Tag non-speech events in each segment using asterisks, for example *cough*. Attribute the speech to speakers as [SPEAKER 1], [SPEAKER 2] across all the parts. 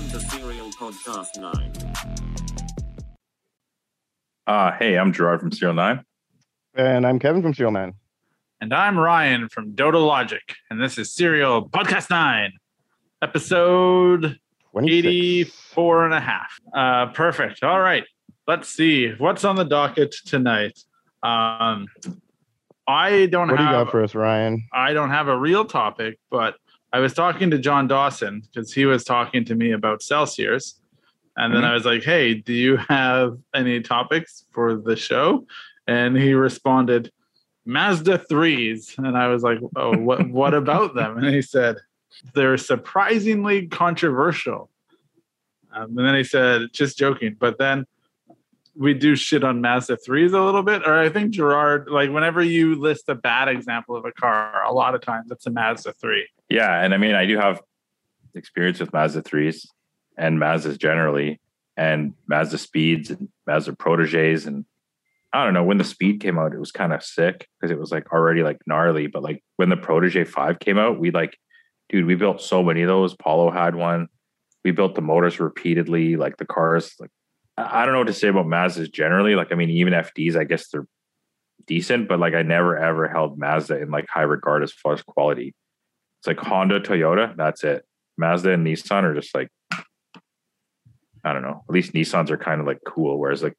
[SPEAKER 1] Welcome to Serial Podcast 9.
[SPEAKER 2] Uh, hey, I'm Gerard from Serial 9.
[SPEAKER 3] And I'm Kevin from Serial Man.
[SPEAKER 4] And I'm Ryan from Dodo Logic, and this is Serial Podcast 9, episode
[SPEAKER 3] 26.
[SPEAKER 4] 84 and a half. Uh, perfect. All right. Let's see what's on the docket tonight. Um, I don't
[SPEAKER 3] What do you got for us, Ryan?
[SPEAKER 4] I don't have a real topic, but I was talking to John Dawson because he was talking to me about Celsius. And then
[SPEAKER 3] Mhm.
[SPEAKER 4] I was like, hey, do you have any topics for the show? And he responded, Mazda 3s. And I was like, oh, what, what about them? And he said, they're surprisingly controversial. Um, and then he said, just joking. But then we do shit on Mazda 3s a little bit. Or I think Gerard, like whenever you list a bad example of a car, a lot of times it's a Mazda 3.
[SPEAKER 2] Yeah, and I mean, I do have experience with Mazda 3s and Mazdas generally, and Mazda Speeds and Mazda Proteges. And I don't know, when the Speed came out, it was kind of sick because it was like already like gnarly. But like when the Protege 5 came out, we like, dude, we built so many of those. Paulo had one. We built the motors repeatedly, like the cars, like, I don't know what to say about Mazdas generally. Like, I mean, even FDs, I guess they're decent, but like I never ever held Mazda in like high regard as far as quality. It's like Honda, Toyota, that's it. Mazda and Nissan are just like, I don't know. At least Nissans are kind of like cool, whereas like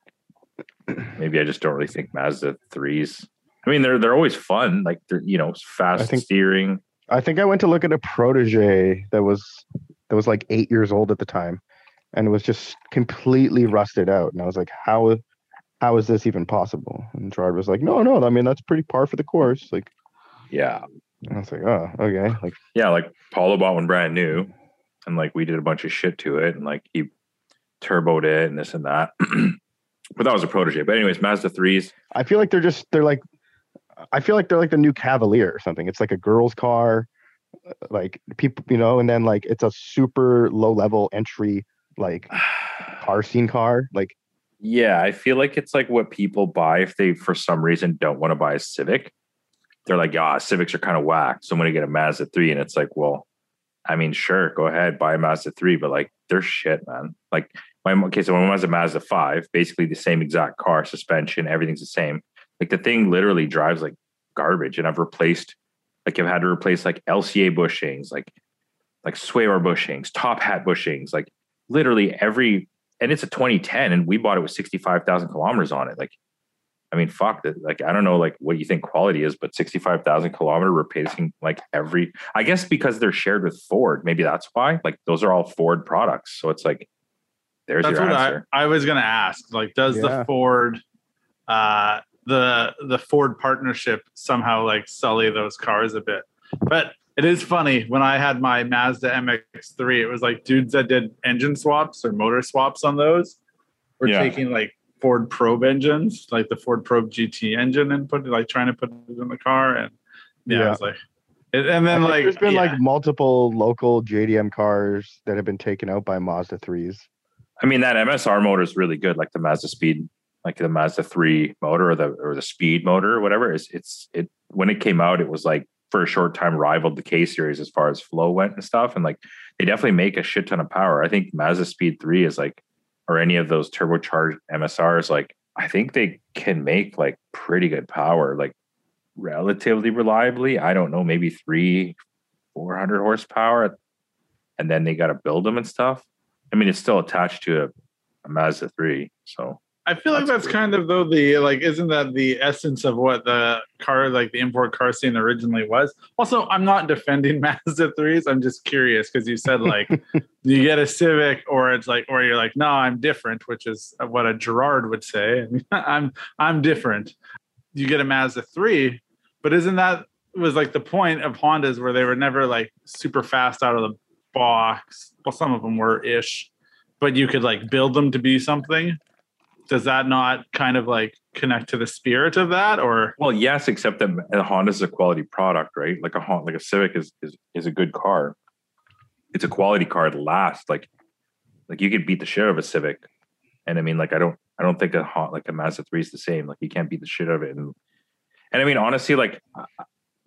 [SPEAKER 2] maybe I just don't really think Mazda threes. I mean, they're they're always fun. Like they're you know fast
[SPEAKER 3] I think-
[SPEAKER 2] steering.
[SPEAKER 3] I think I went to look at a protege that was that was like eight years old at the time, and it was just completely rusted out. And I was like, how how is this even possible? And Gerard was like, no, no, I mean that's pretty par for the course. Like,
[SPEAKER 2] Yeah,
[SPEAKER 3] and I was like, oh, okay. Like,
[SPEAKER 2] yeah. Like Paulo bought one brand new, and like we did a bunch of shit to it, and like he turboed it and this and that. *clears throat* but that was a protege. But anyways, Mazda threes.
[SPEAKER 3] I feel like they're just they're like, I feel like they're like the new Cavalier or something. It's like a girl's car, uh, like people, you know, and then like it's a super low level entry like *sighs* car scene car. Like,
[SPEAKER 2] Yeah, I feel like it's like what people buy if they, for some reason, don't want to buy a Civic. They're like, ah, Civics are kind of whack. So I'm going to get a Mazda 3. And it's like, well, I mean, sure, go ahead, buy a Mazda 3, but like, they're shit, man. Like, my, okay, so my was a Mazda 5, basically the same exact car, suspension, everything's the same. Like, the thing literally drives like garbage. And I've replaced, like, I've had to replace like LCA bushings, like, like sway bar bushings, top hat bushings, like, literally every and it's a 2010 and we bought it with 65,000 kilometers on it. Like, I mean, fuck that. Like, I don't know, like what you think quality is, but 65,000 kilometer replacing like every, I guess because they're shared with Ford, maybe that's why like those are all Ford products. So it's like, there's
[SPEAKER 4] That's
[SPEAKER 2] your
[SPEAKER 4] what I,
[SPEAKER 2] answer.
[SPEAKER 4] I was going to ask. Like, does
[SPEAKER 3] Yeah.
[SPEAKER 4] the Ford, uh, the the Ford partnership somehow like sully those cars a bit? But it is funny when I had my Mazda MX-3, it was like dudes that did engine swaps or motor swaps on those were
[SPEAKER 2] Yeah.
[SPEAKER 4] taking like Ford Probe engines, like the Ford Probe GT engine, and put like trying to put it in the car, and yeah,
[SPEAKER 3] Yeah.
[SPEAKER 4] I was like, and, and then
[SPEAKER 3] think
[SPEAKER 4] like
[SPEAKER 3] there's been
[SPEAKER 4] yeah.
[SPEAKER 3] like multiple local JDM cars that have been taken out by Mazda threes.
[SPEAKER 2] I mean, that MZR motor is really good, like the Mazda Speed, like the Mazda 3 motor or the or the Speed motor or whatever. It's it's it when it came out, it was like for a short time rivaled the K series as far as flow went and stuff. And like they definitely make a shit ton of power. I think Mazda Speed 3 is like, or any of those turbocharged MZRs, like I think they can make like pretty good power, like relatively reliably. I don't know, maybe three, 400 horsepower. And then they got to build them and stuff. I mean, it's still attached to a, a Mazda 3. So
[SPEAKER 4] I feel like
[SPEAKER 2] That's
[SPEAKER 4] kind of though the like isn't that the essence of what the car like the import car scene originally was. Also, I'm not defending *laughs* Mazda threes. I'm just curious because you said like *laughs* you get a Civic or it's like or you're like no, I'm different, which is what a Gerard would say. *laughs* I'm I'm different. You get a Mazda three, but isn't that was like the point of Hondas where they were never like super fast out of the box? Well, some of them were ish, but you could like build them to be something does that not kind of like connect to the spirit of that or
[SPEAKER 2] Well, yes, except that a Honda is a quality product, right? Like a Honda, like a Civic is, is is a good car. It's a quality car that lasts. Like, like you could beat the shit out of a Civic, and I mean, like I don't, I don't think a Hon- like a Mazda three is the same. Like you can't beat the shit out of it. And and I mean, honestly, like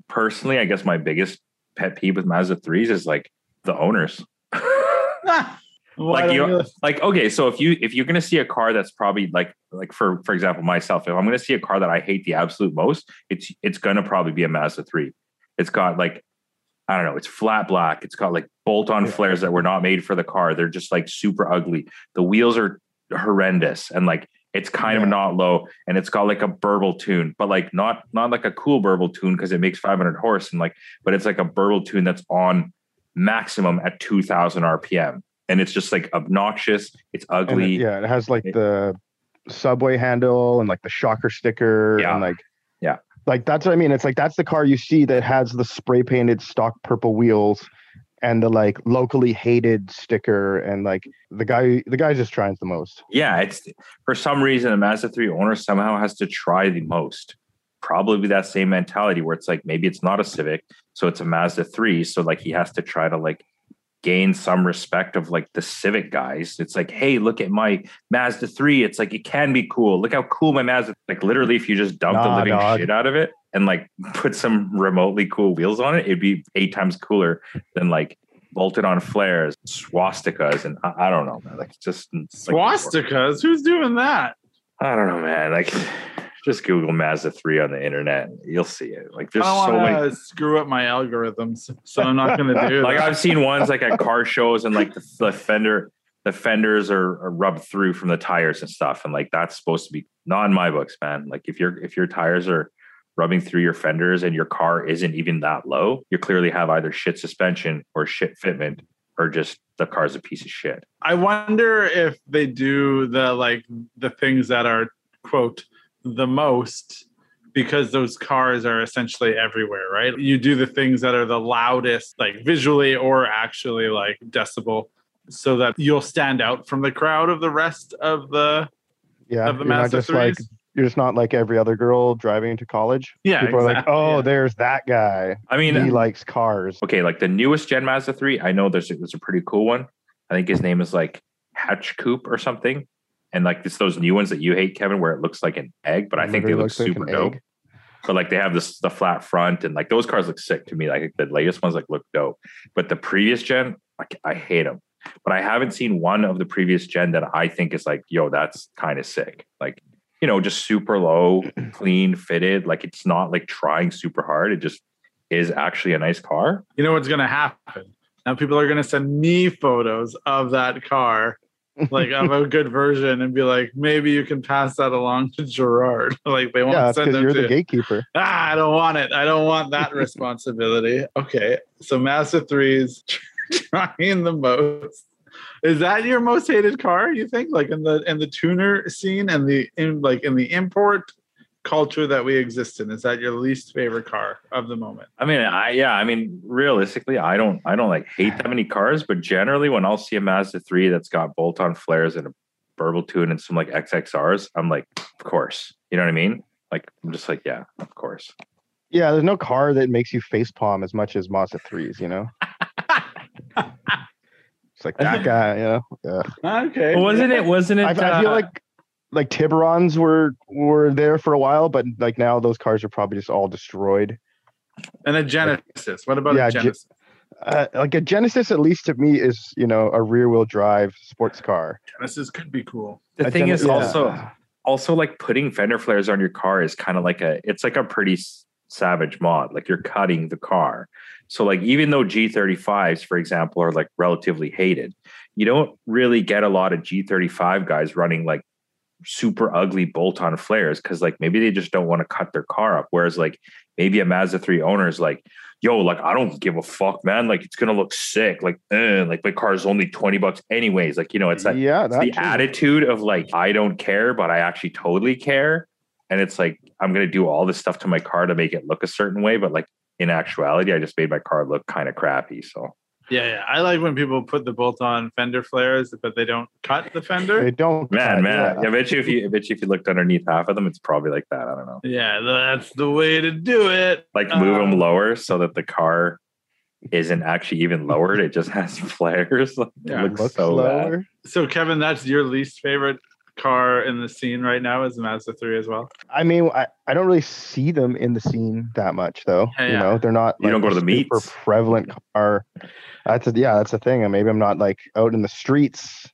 [SPEAKER 2] personally, I guess my biggest pet peeve with Mazda threes is like the owners. *laughs* *laughs*
[SPEAKER 4] Why
[SPEAKER 2] like you like okay so if you if you're gonna see a car that's probably like like for for example myself if i'm gonna see a car that i hate the absolute most it's it's gonna probably be a mazda 3 it's got like i don't know it's flat black it's got like bolt-on
[SPEAKER 3] Yeah.
[SPEAKER 2] flares that were not made for the car they're just like super ugly the wheels are horrendous and like it's kind
[SPEAKER 3] Yeah.
[SPEAKER 2] of not low and it's got like a burble tune but like not not like a cool burble tune because it makes 500 horse and like but it's like a burble tune that's on maximum at 2000 rpm and it's just like obnoxious it's
[SPEAKER 3] And it-
[SPEAKER 2] ugly
[SPEAKER 3] yeah, it has like
[SPEAKER 2] It-
[SPEAKER 3] the subway handle and like the shocker sticker
[SPEAKER 2] Yeah.
[SPEAKER 3] and like
[SPEAKER 2] Yeah.
[SPEAKER 3] like that's what I mean. It's like that's the car you see that has the spray painted stock purple wheels and the like locally hated sticker and like the guy the guy just tries the most.
[SPEAKER 2] yeah it's for some reason a mazda 3 owner somehow has to try the most probably that same mentality where it's like maybe it's not a civic so it's a mazda 3 so like he has to try to like gain some respect of like the civic guys it's like hey look at my mazda 3 it's like it can be cool look how cool my mazda like literally if you just dump the living
[SPEAKER 3] dog.
[SPEAKER 2] shit out of it and like *laughs* put some remotely cool wheels on it it'd be eight times cooler than like bolted on flares swastikas and i, I don't know man like just like-
[SPEAKER 4] Swastikas? Who's doing that?
[SPEAKER 2] I don't know, man. Like, just Google Mazda 3 on the internet. You'll see it. Like,
[SPEAKER 4] I
[SPEAKER 2] there's
[SPEAKER 4] don't
[SPEAKER 2] so many.
[SPEAKER 4] screw up my algorithms, so I'm not to do *laughs*
[SPEAKER 2] Like,
[SPEAKER 4] that.
[SPEAKER 2] I've seen ones like at car shows and like the, the fender, the fenders are, are rubbed through from the tires and stuff. And like, that's supposed to be not in my books, man. Like, if your if your tires are rubbing through your fenders and your car isn't even that low, you clearly have either shit suspension or shit fitment or just the car's a piece of shit.
[SPEAKER 4] I wonder if they do the like the things that are quote the most because those cars are essentially everywhere, right? You do the things that are the loudest, like visually or actually like decibel, so that you'll stand out from the crowd of the rest of the
[SPEAKER 3] Yeah,
[SPEAKER 4] of the
[SPEAKER 3] you're
[SPEAKER 4] Mazda
[SPEAKER 3] just like you're just not like every other girl driving into college.
[SPEAKER 4] Yeah,
[SPEAKER 3] People are like, oh,
[SPEAKER 4] yeah.
[SPEAKER 3] there's that guy.
[SPEAKER 2] I mean,
[SPEAKER 3] he likes cars.
[SPEAKER 2] okay, like the newest Gen Mazda 3, I know there's a, there's a pretty cool one. I think his name is like Hatch Coupe or something. And like it's those new ones that you hate, Kevin, where it looks like an egg, but I think they look
[SPEAKER 3] looks like
[SPEAKER 2] super dope.
[SPEAKER 3] egg.
[SPEAKER 2] But like they have this the flat front and like those cars look sick to me. Like the latest ones like look dope. But the previous gen, like I hate them. But I haven't seen one of the previous gen that I think is like, yo, that's kind of sick. Like, you know, just super low, *clears throat* clean, fitted. Like it's not like trying super hard. It just is actually a nice car.
[SPEAKER 4] you know what's going to happen. Now people are going to send me photos of that car, like of a good version, and be like, maybe you can pass that along to Gerard. *laughs* like they won't
[SPEAKER 3] Yeah,
[SPEAKER 4] send them
[SPEAKER 3] you're
[SPEAKER 4] to
[SPEAKER 3] the gatekeeper. *laughs*
[SPEAKER 4] ah, I don't want it. I don't want that *laughs* responsibility. Okay, so Mazda threes trying the most. Is that your most hated car? You think, like in the in the tuner scene and the in like in the import culture that we exist in? Is that your least favorite car of the moment?
[SPEAKER 2] I mean, I yeah, I mean, realistically, I don't I don't like hate that many cars, but generally when I'll see a Mazda 3 that's got bolt-on flares and a burble tune and some like XXRs, I'm like, of course. You know what I mean? Like I'm just like, yeah, of course.
[SPEAKER 3] Yeah, there's no car that makes you face palm as much as Mazda threes. You know, *laughs* it's like that guy. You know, yeah.
[SPEAKER 4] Okay.
[SPEAKER 2] wasn't it wasn't it
[SPEAKER 3] I, I feel
[SPEAKER 2] uh,
[SPEAKER 3] like like Tiburons were were there for a while, but like now those cars are probably just all destroyed.
[SPEAKER 4] And a Genesis. What about
[SPEAKER 3] Yeah,
[SPEAKER 4] a
[SPEAKER 3] Ge-
[SPEAKER 4] Genesis?
[SPEAKER 3] Uh, like a Genesis, at least to me, is you know a rear wheel drive sports car.
[SPEAKER 4] Genesis could be cool.
[SPEAKER 2] the
[SPEAKER 3] A
[SPEAKER 2] thing
[SPEAKER 3] Gen-
[SPEAKER 2] is
[SPEAKER 3] yeah.
[SPEAKER 2] also also like putting fender flares on your car is kind of like a it's like a pretty s- savage mod like you're cutting the car so like even though g35s for example are like relatively hated you don't really get a lot of g35 guys running like super ugly bolt on flares because like maybe they just don't want to cut their car up whereas like maybe a mazda 3 owner is like yo like i don't give a fuck man like it's gonna look sick like eh, like my car is only 20 bucks anyways like you know it's like
[SPEAKER 3] yeah,
[SPEAKER 2] it's the
[SPEAKER 3] too.
[SPEAKER 2] attitude of like I don't care, but I actually totally care. And it's like I'm gonna do all this stuff to my car to make it look a certain way, but like in actuality, I just made my car look kind of crappy. So
[SPEAKER 4] Yeah, yeah. I like when people put the bolt-on fender flares, but they don't cut the fender.
[SPEAKER 3] They don't.
[SPEAKER 2] man,
[SPEAKER 3] cut,
[SPEAKER 2] man,
[SPEAKER 3] yeah.
[SPEAKER 2] I bet you if you I bet you if you looked underneath half of them, it's probably like that. I don't know.
[SPEAKER 4] Yeah, that's the way to do it.
[SPEAKER 2] Like move them
[SPEAKER 4] Um,
[SPEAKER 2] lower so that the car isn't actually even lowered. It just has *laughs* flares. Like,
[SPEAKER 4] Yeah,
[SPEAKER 2] it looks
[SPEAKER 3] Looks
[SPEAKER 2] so bad.
[SPEAKER 4] So, Kevin, that's your least favorite car in the scene right now is the Mazda 3 as well.
[SPEAKER 3] I mean, I, I don't really see them in the scene that much though.
[SPEAKER 4] Yeah,
[SPEAKER 3] you
[SPEAKER 4] yeah.
[SPEAKER 3] know, they're not.
[SPEAKER 2] You don't go to the
[SPEAKER 3] super
[SPEAKER 2] meets?
[SPEAKER 3] prevalent car. That's a, yeah, that's the thing. And maybe I'm not like out in the streets.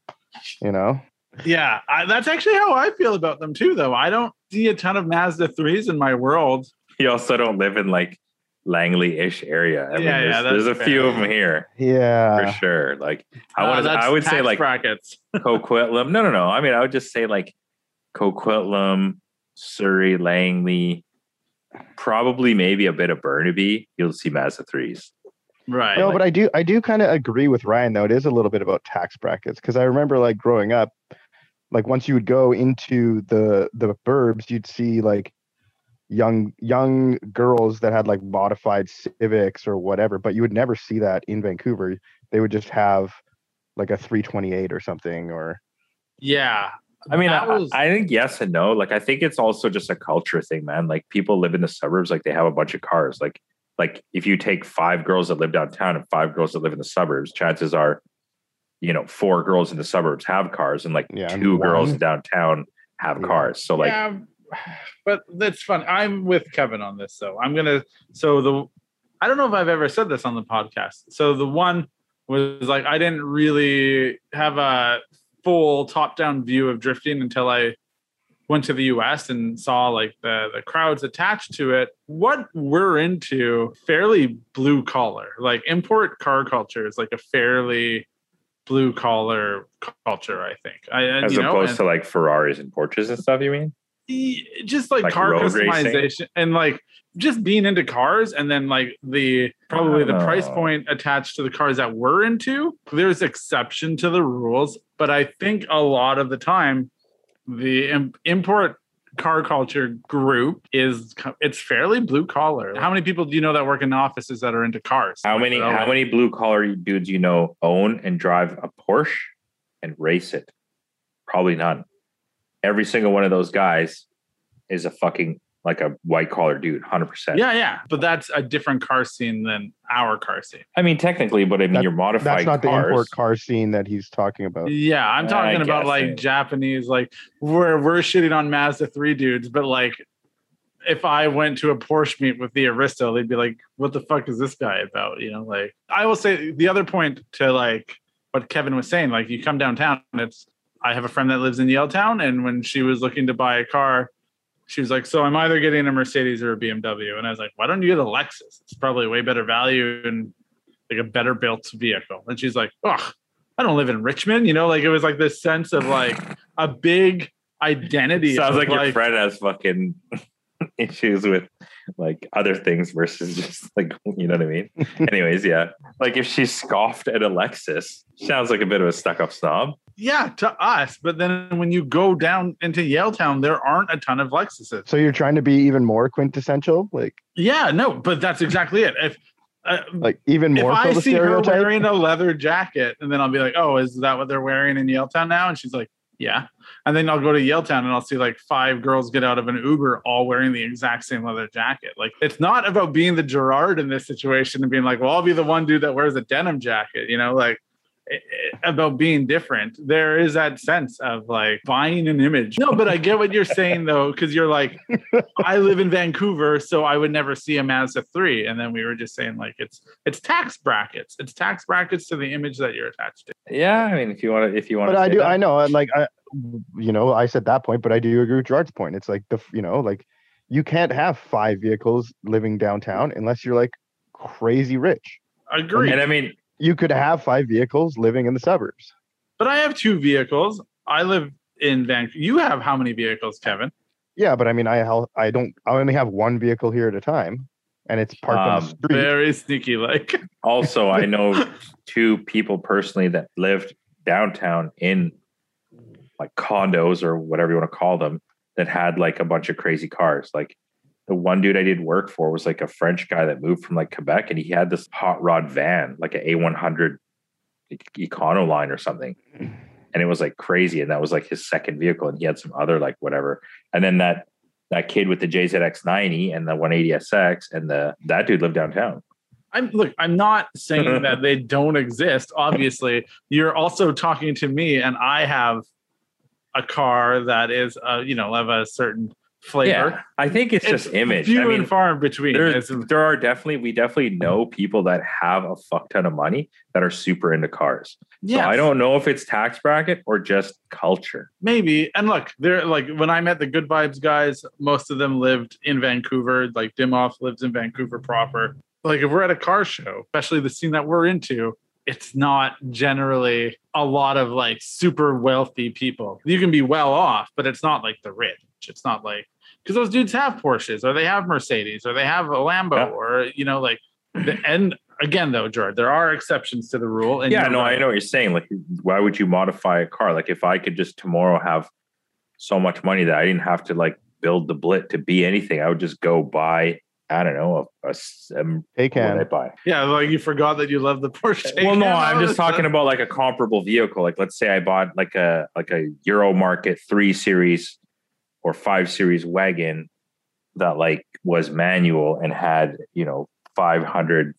[SPEAKER 3] You know.
[SPEAKER 4] Yeah, I, that's actually how I feel about them too, though. I don't see a ton of Mazda 3s in my world.
[SPEAKER 2] You also don't live in like Langley-ish area. I mean,
[SPEAKER 4] Yeah,
[SPEAKER 2] there's,
[SPEAKER 4] yeah,
[SPEAKER 2] there's a
[SPEAKER 4] that's
[SPEAKER 2] few of them here
[SPEAKER 3] Yeah, for
[SPEAKER 2] sure. Like I
[SPEAKER 4] Uh,
[SPEAKER 2] want to,
[SPEAKER 4] that's
[SPEAKER 2] I would say like
[SPEAKER 4] brackets. *laughs*
[SPEAKER 2] Coquitlam. No, no, no. I mean, I would just say like Coquitlam, Surrey, Langley, probably maybe a bit of Burnaby. You'll see Mazda threes.
[SPEAKER 4] Right.
[SPEAKER 3] No, but I do I do kind of agree with Ryan though. It is a little bit about tax brackets because I remember like growing up, like once you would go into the the burbs, you'd see like young young girls that had like modified civics or whatever, but you would never see that in Vancouver. They would just have like a 328 or something or
[SPEAKER 4] yeah.
[SPEAKER 2] I mean,
[SPEAKER 4] That
[SPEAKER 2] I,
[SPEAKER 4] was-
[SPEAKER 2] I think yes and no. Like, I think it's also just a culture thing, man. Like, people live in the suburbs, like they have a bunch of cars. Like, like if you take five girls that live downtown and five girls that live in the suburbs, chances are, you know, four girls in the suburbs have cars, and like
[SPEAKER 3] Yeah, and
[SPEAKER 2] two girls in downtown have
[SPEAKER 3] Yeah.
[SPEAKER 2] cars. So, like,
[SPEAKER 4] yeah, *sighs* but that's fun. I'm with Kevin on this, though. I'm gonna. So the, I don't know if I've ever said this on the podcast. So the one was like I didn't really have a full top-down view of drifting until I went to the U.S. and saw like the the crowds attached to it. What we're into, fairly blue collar. Like import car culture is like a fairly blue collar culture. I think. I
[SPEAKER 2] as
[SPEAKER 4] you know,
[SPEAKER 2] opposed
[SPEAKER 4] and-
[SPEAKER 2] to like Ferraris and Porsches and stuff. You mean?
[SPEAKER 4] Just like,
[SPEAKER 2] Like
[SPEAKER 4] car
[SPEAKER 2] road racing?
[SPEAKER 4] customization and like just being into cars and then like the probably the price
[SPEAKER 2] Oh.
[SPEAKER 4] point attached to the cars that we're into there's exception to the rules but i think a lot of the time the import car culture group is it's fairly blue collar how many people do you know that work in offices that are into cars
[SPEAKER 2] How many? How many blue collar dudes you know own and drive a Porsche and race it? Probably none. Every single one of those guys is a fucking like a white collar dude, hundred percent.
[SPEAKER 4] yeah yeah but that's a different car scene than our car scene
[SPEAKER 2] I mean technically, but I mean
[SPEAKER 3] That-
[SPEAKER 2] you're modifying
[SPEAKER 3] that's not the import car scene that he's talking about.
[SPEAKER 4] Yeah, I'm
[SPEAKER 2] I
[SPEAKER 4] talking about
[SPEAKER 2] guess
[SPEAKER 4] like
[SPEAKER 2] it-
[SPEAKER 4] Japanese, like where we're shitting on Mazda 3 dudes, but like if I went to a Porsche meet with the Aristo, they'd be like, what the fuck is this guy about? You know, like I will say the other point to like what Kevin was saying, like you come downtown, and it's I have a friend that lives in Yaletown, and when she was looking to buy a car, she was like, So I'm either getting a Mercedes or a BMW. And I was like, Why don't you get a Lexus? It's probably way better value and like a better built vehicle. And she's like, Ugh, I don't live in Richmond. You know, like it was like this sense of like a big identity. *laughs*
[SPEAKER 2] Sounds
[SPEAKER 4] of,
[SPEAKER 2] like, your friend has fucking *laughs* issues with like other things versus just like you know what I mean. *laughs* Anyways, yeah. Like if she scoffed at a Lexus, sounds like a bit of a stuck-up snob.
[SPEAKER 4] Yeah, to us. But then when you go down into Yaletown, there aren't a ton of Lexuses.
[SPEAKER 3] So you're trying to be even more quintessential, like
[SPEAKER 4] Yeah, no, but that's exactly it. If uh,
[SPEAKER 3] like even more, if I
[SPEAKER 4] see her wearing a leather jacket, and then I'll be like, "Oh, is that what they're wearing in Yaletown now?" And she's like, "Yeah." And then I'll go to Yaletown and I'll see like five girls get out of an Uber all wearing the exact same leather jacket. Like it's not about being the Gerard in this situation and being like, "Well, I'll be the one dude that wears a denim jacket," you know, like about being different. There is that sense of like buying an image. No, but I get what you're saying though, because you're like, I live in Vancouver, so I would never see a Mazda 3. And then we were just saying like it's it's tax brackets. It's tax brackets to the image that you're attached to.
[SPEAKER 2] Yeah, I mean if you want to if you want
[SPEAKER 3] but
[SPEAKER 2] to
[SPEAKER 3] I do, I know, like I, you know, I said that point, but I do agree with Gerard's point. It's like the, you know, like you can't have five vehicles living downtown unless you're like crazy rich.
[SPEAKER 4] Agree.
[SPEAKER 2] and I mean
[SPEAKER 3] You could have five vehicles living in the suburbs.
[SPEAKER 4] But I have two vehicles. I live in Vancouver. You have how many vehicles, Kevin?
[SPEAKER 3] Yeah, but I mean, I hel- I don't, I only have one vehicle here at a time, and it's parked on
[SPEAKER 2] Um,
[SPEAKER 3] the street.
[SPEAKER 4] Very sneaky like. *laughs*
[SPEAKER 2] also I know *laughs* two people personally that lived downtown in like condos or whatever you want to call them that had like a bunch of crazy cars. Like the one dude I did work for was like a French guy that moved from like Quebec and he had this hot rod van, like an A100 Econoline or something. And it was like crazy. And that was like his second vehicle. And he had some other like whatever. And then that that kid with the JZX90 and the 180SX and the that dude lived downtown.
[SPEAKER 4] I'm look, I'm not saying that *laughs* they don't exist. Obviously, you're also talking to me, and I have a car that is uh you know of a certain flavor.
[SPEAKER 2] Yeah, I think it's, just image.
[SPEAKER 4] Few
[SPEAKER 2] I mean,
[SPEAKER 4] and far in between.
[SPEAKER 2] there, there are definitely we definitely know people that have a fuck ton of money that are super into cars. So I don't know if it's tax bracket or just culture.
[SPEAKER 4] maybe. And look, they're like when I met the Good Vibes guys, most of them lived in Vancouver. Like Dimoff lives in Vancouver proper. Like if we're at a car show, especially the scene that we're into, it's not generally a lot of like super wealthy people. You can be well off, but it's not like the rich. It's not like because those dudes have Porsches or they have Mercedes or they have a Lambo
[SPEAKER 2] Yeah.
[SPEAKER 4] or you know like the, *clears throat* and again though, George, there are exceptions to the rule. And
[SPEAKER 2] yeah, no, I know what you're saying. Like, why would you modify a car? Like, if I could just tomorrow have so much money that I didn't have to like build the blit to be anything, I would just go buy. I don't know a, a, s- um,
[SPEAKER 3] Hey,
[SPEAKER 2] what would I buy?
[SPEAKER 4] Yeah, like you forgot that you love the Porsche.
[SPEAKER 2] Well, no, *laughs* I'm just
[SPEAKER 4] of a sudden.
[SPEAKER 2] talking about like a comparable vehicle. Like, let's say I bought like a like a Euro Market three series or five series wagon that like was manual and had you know 500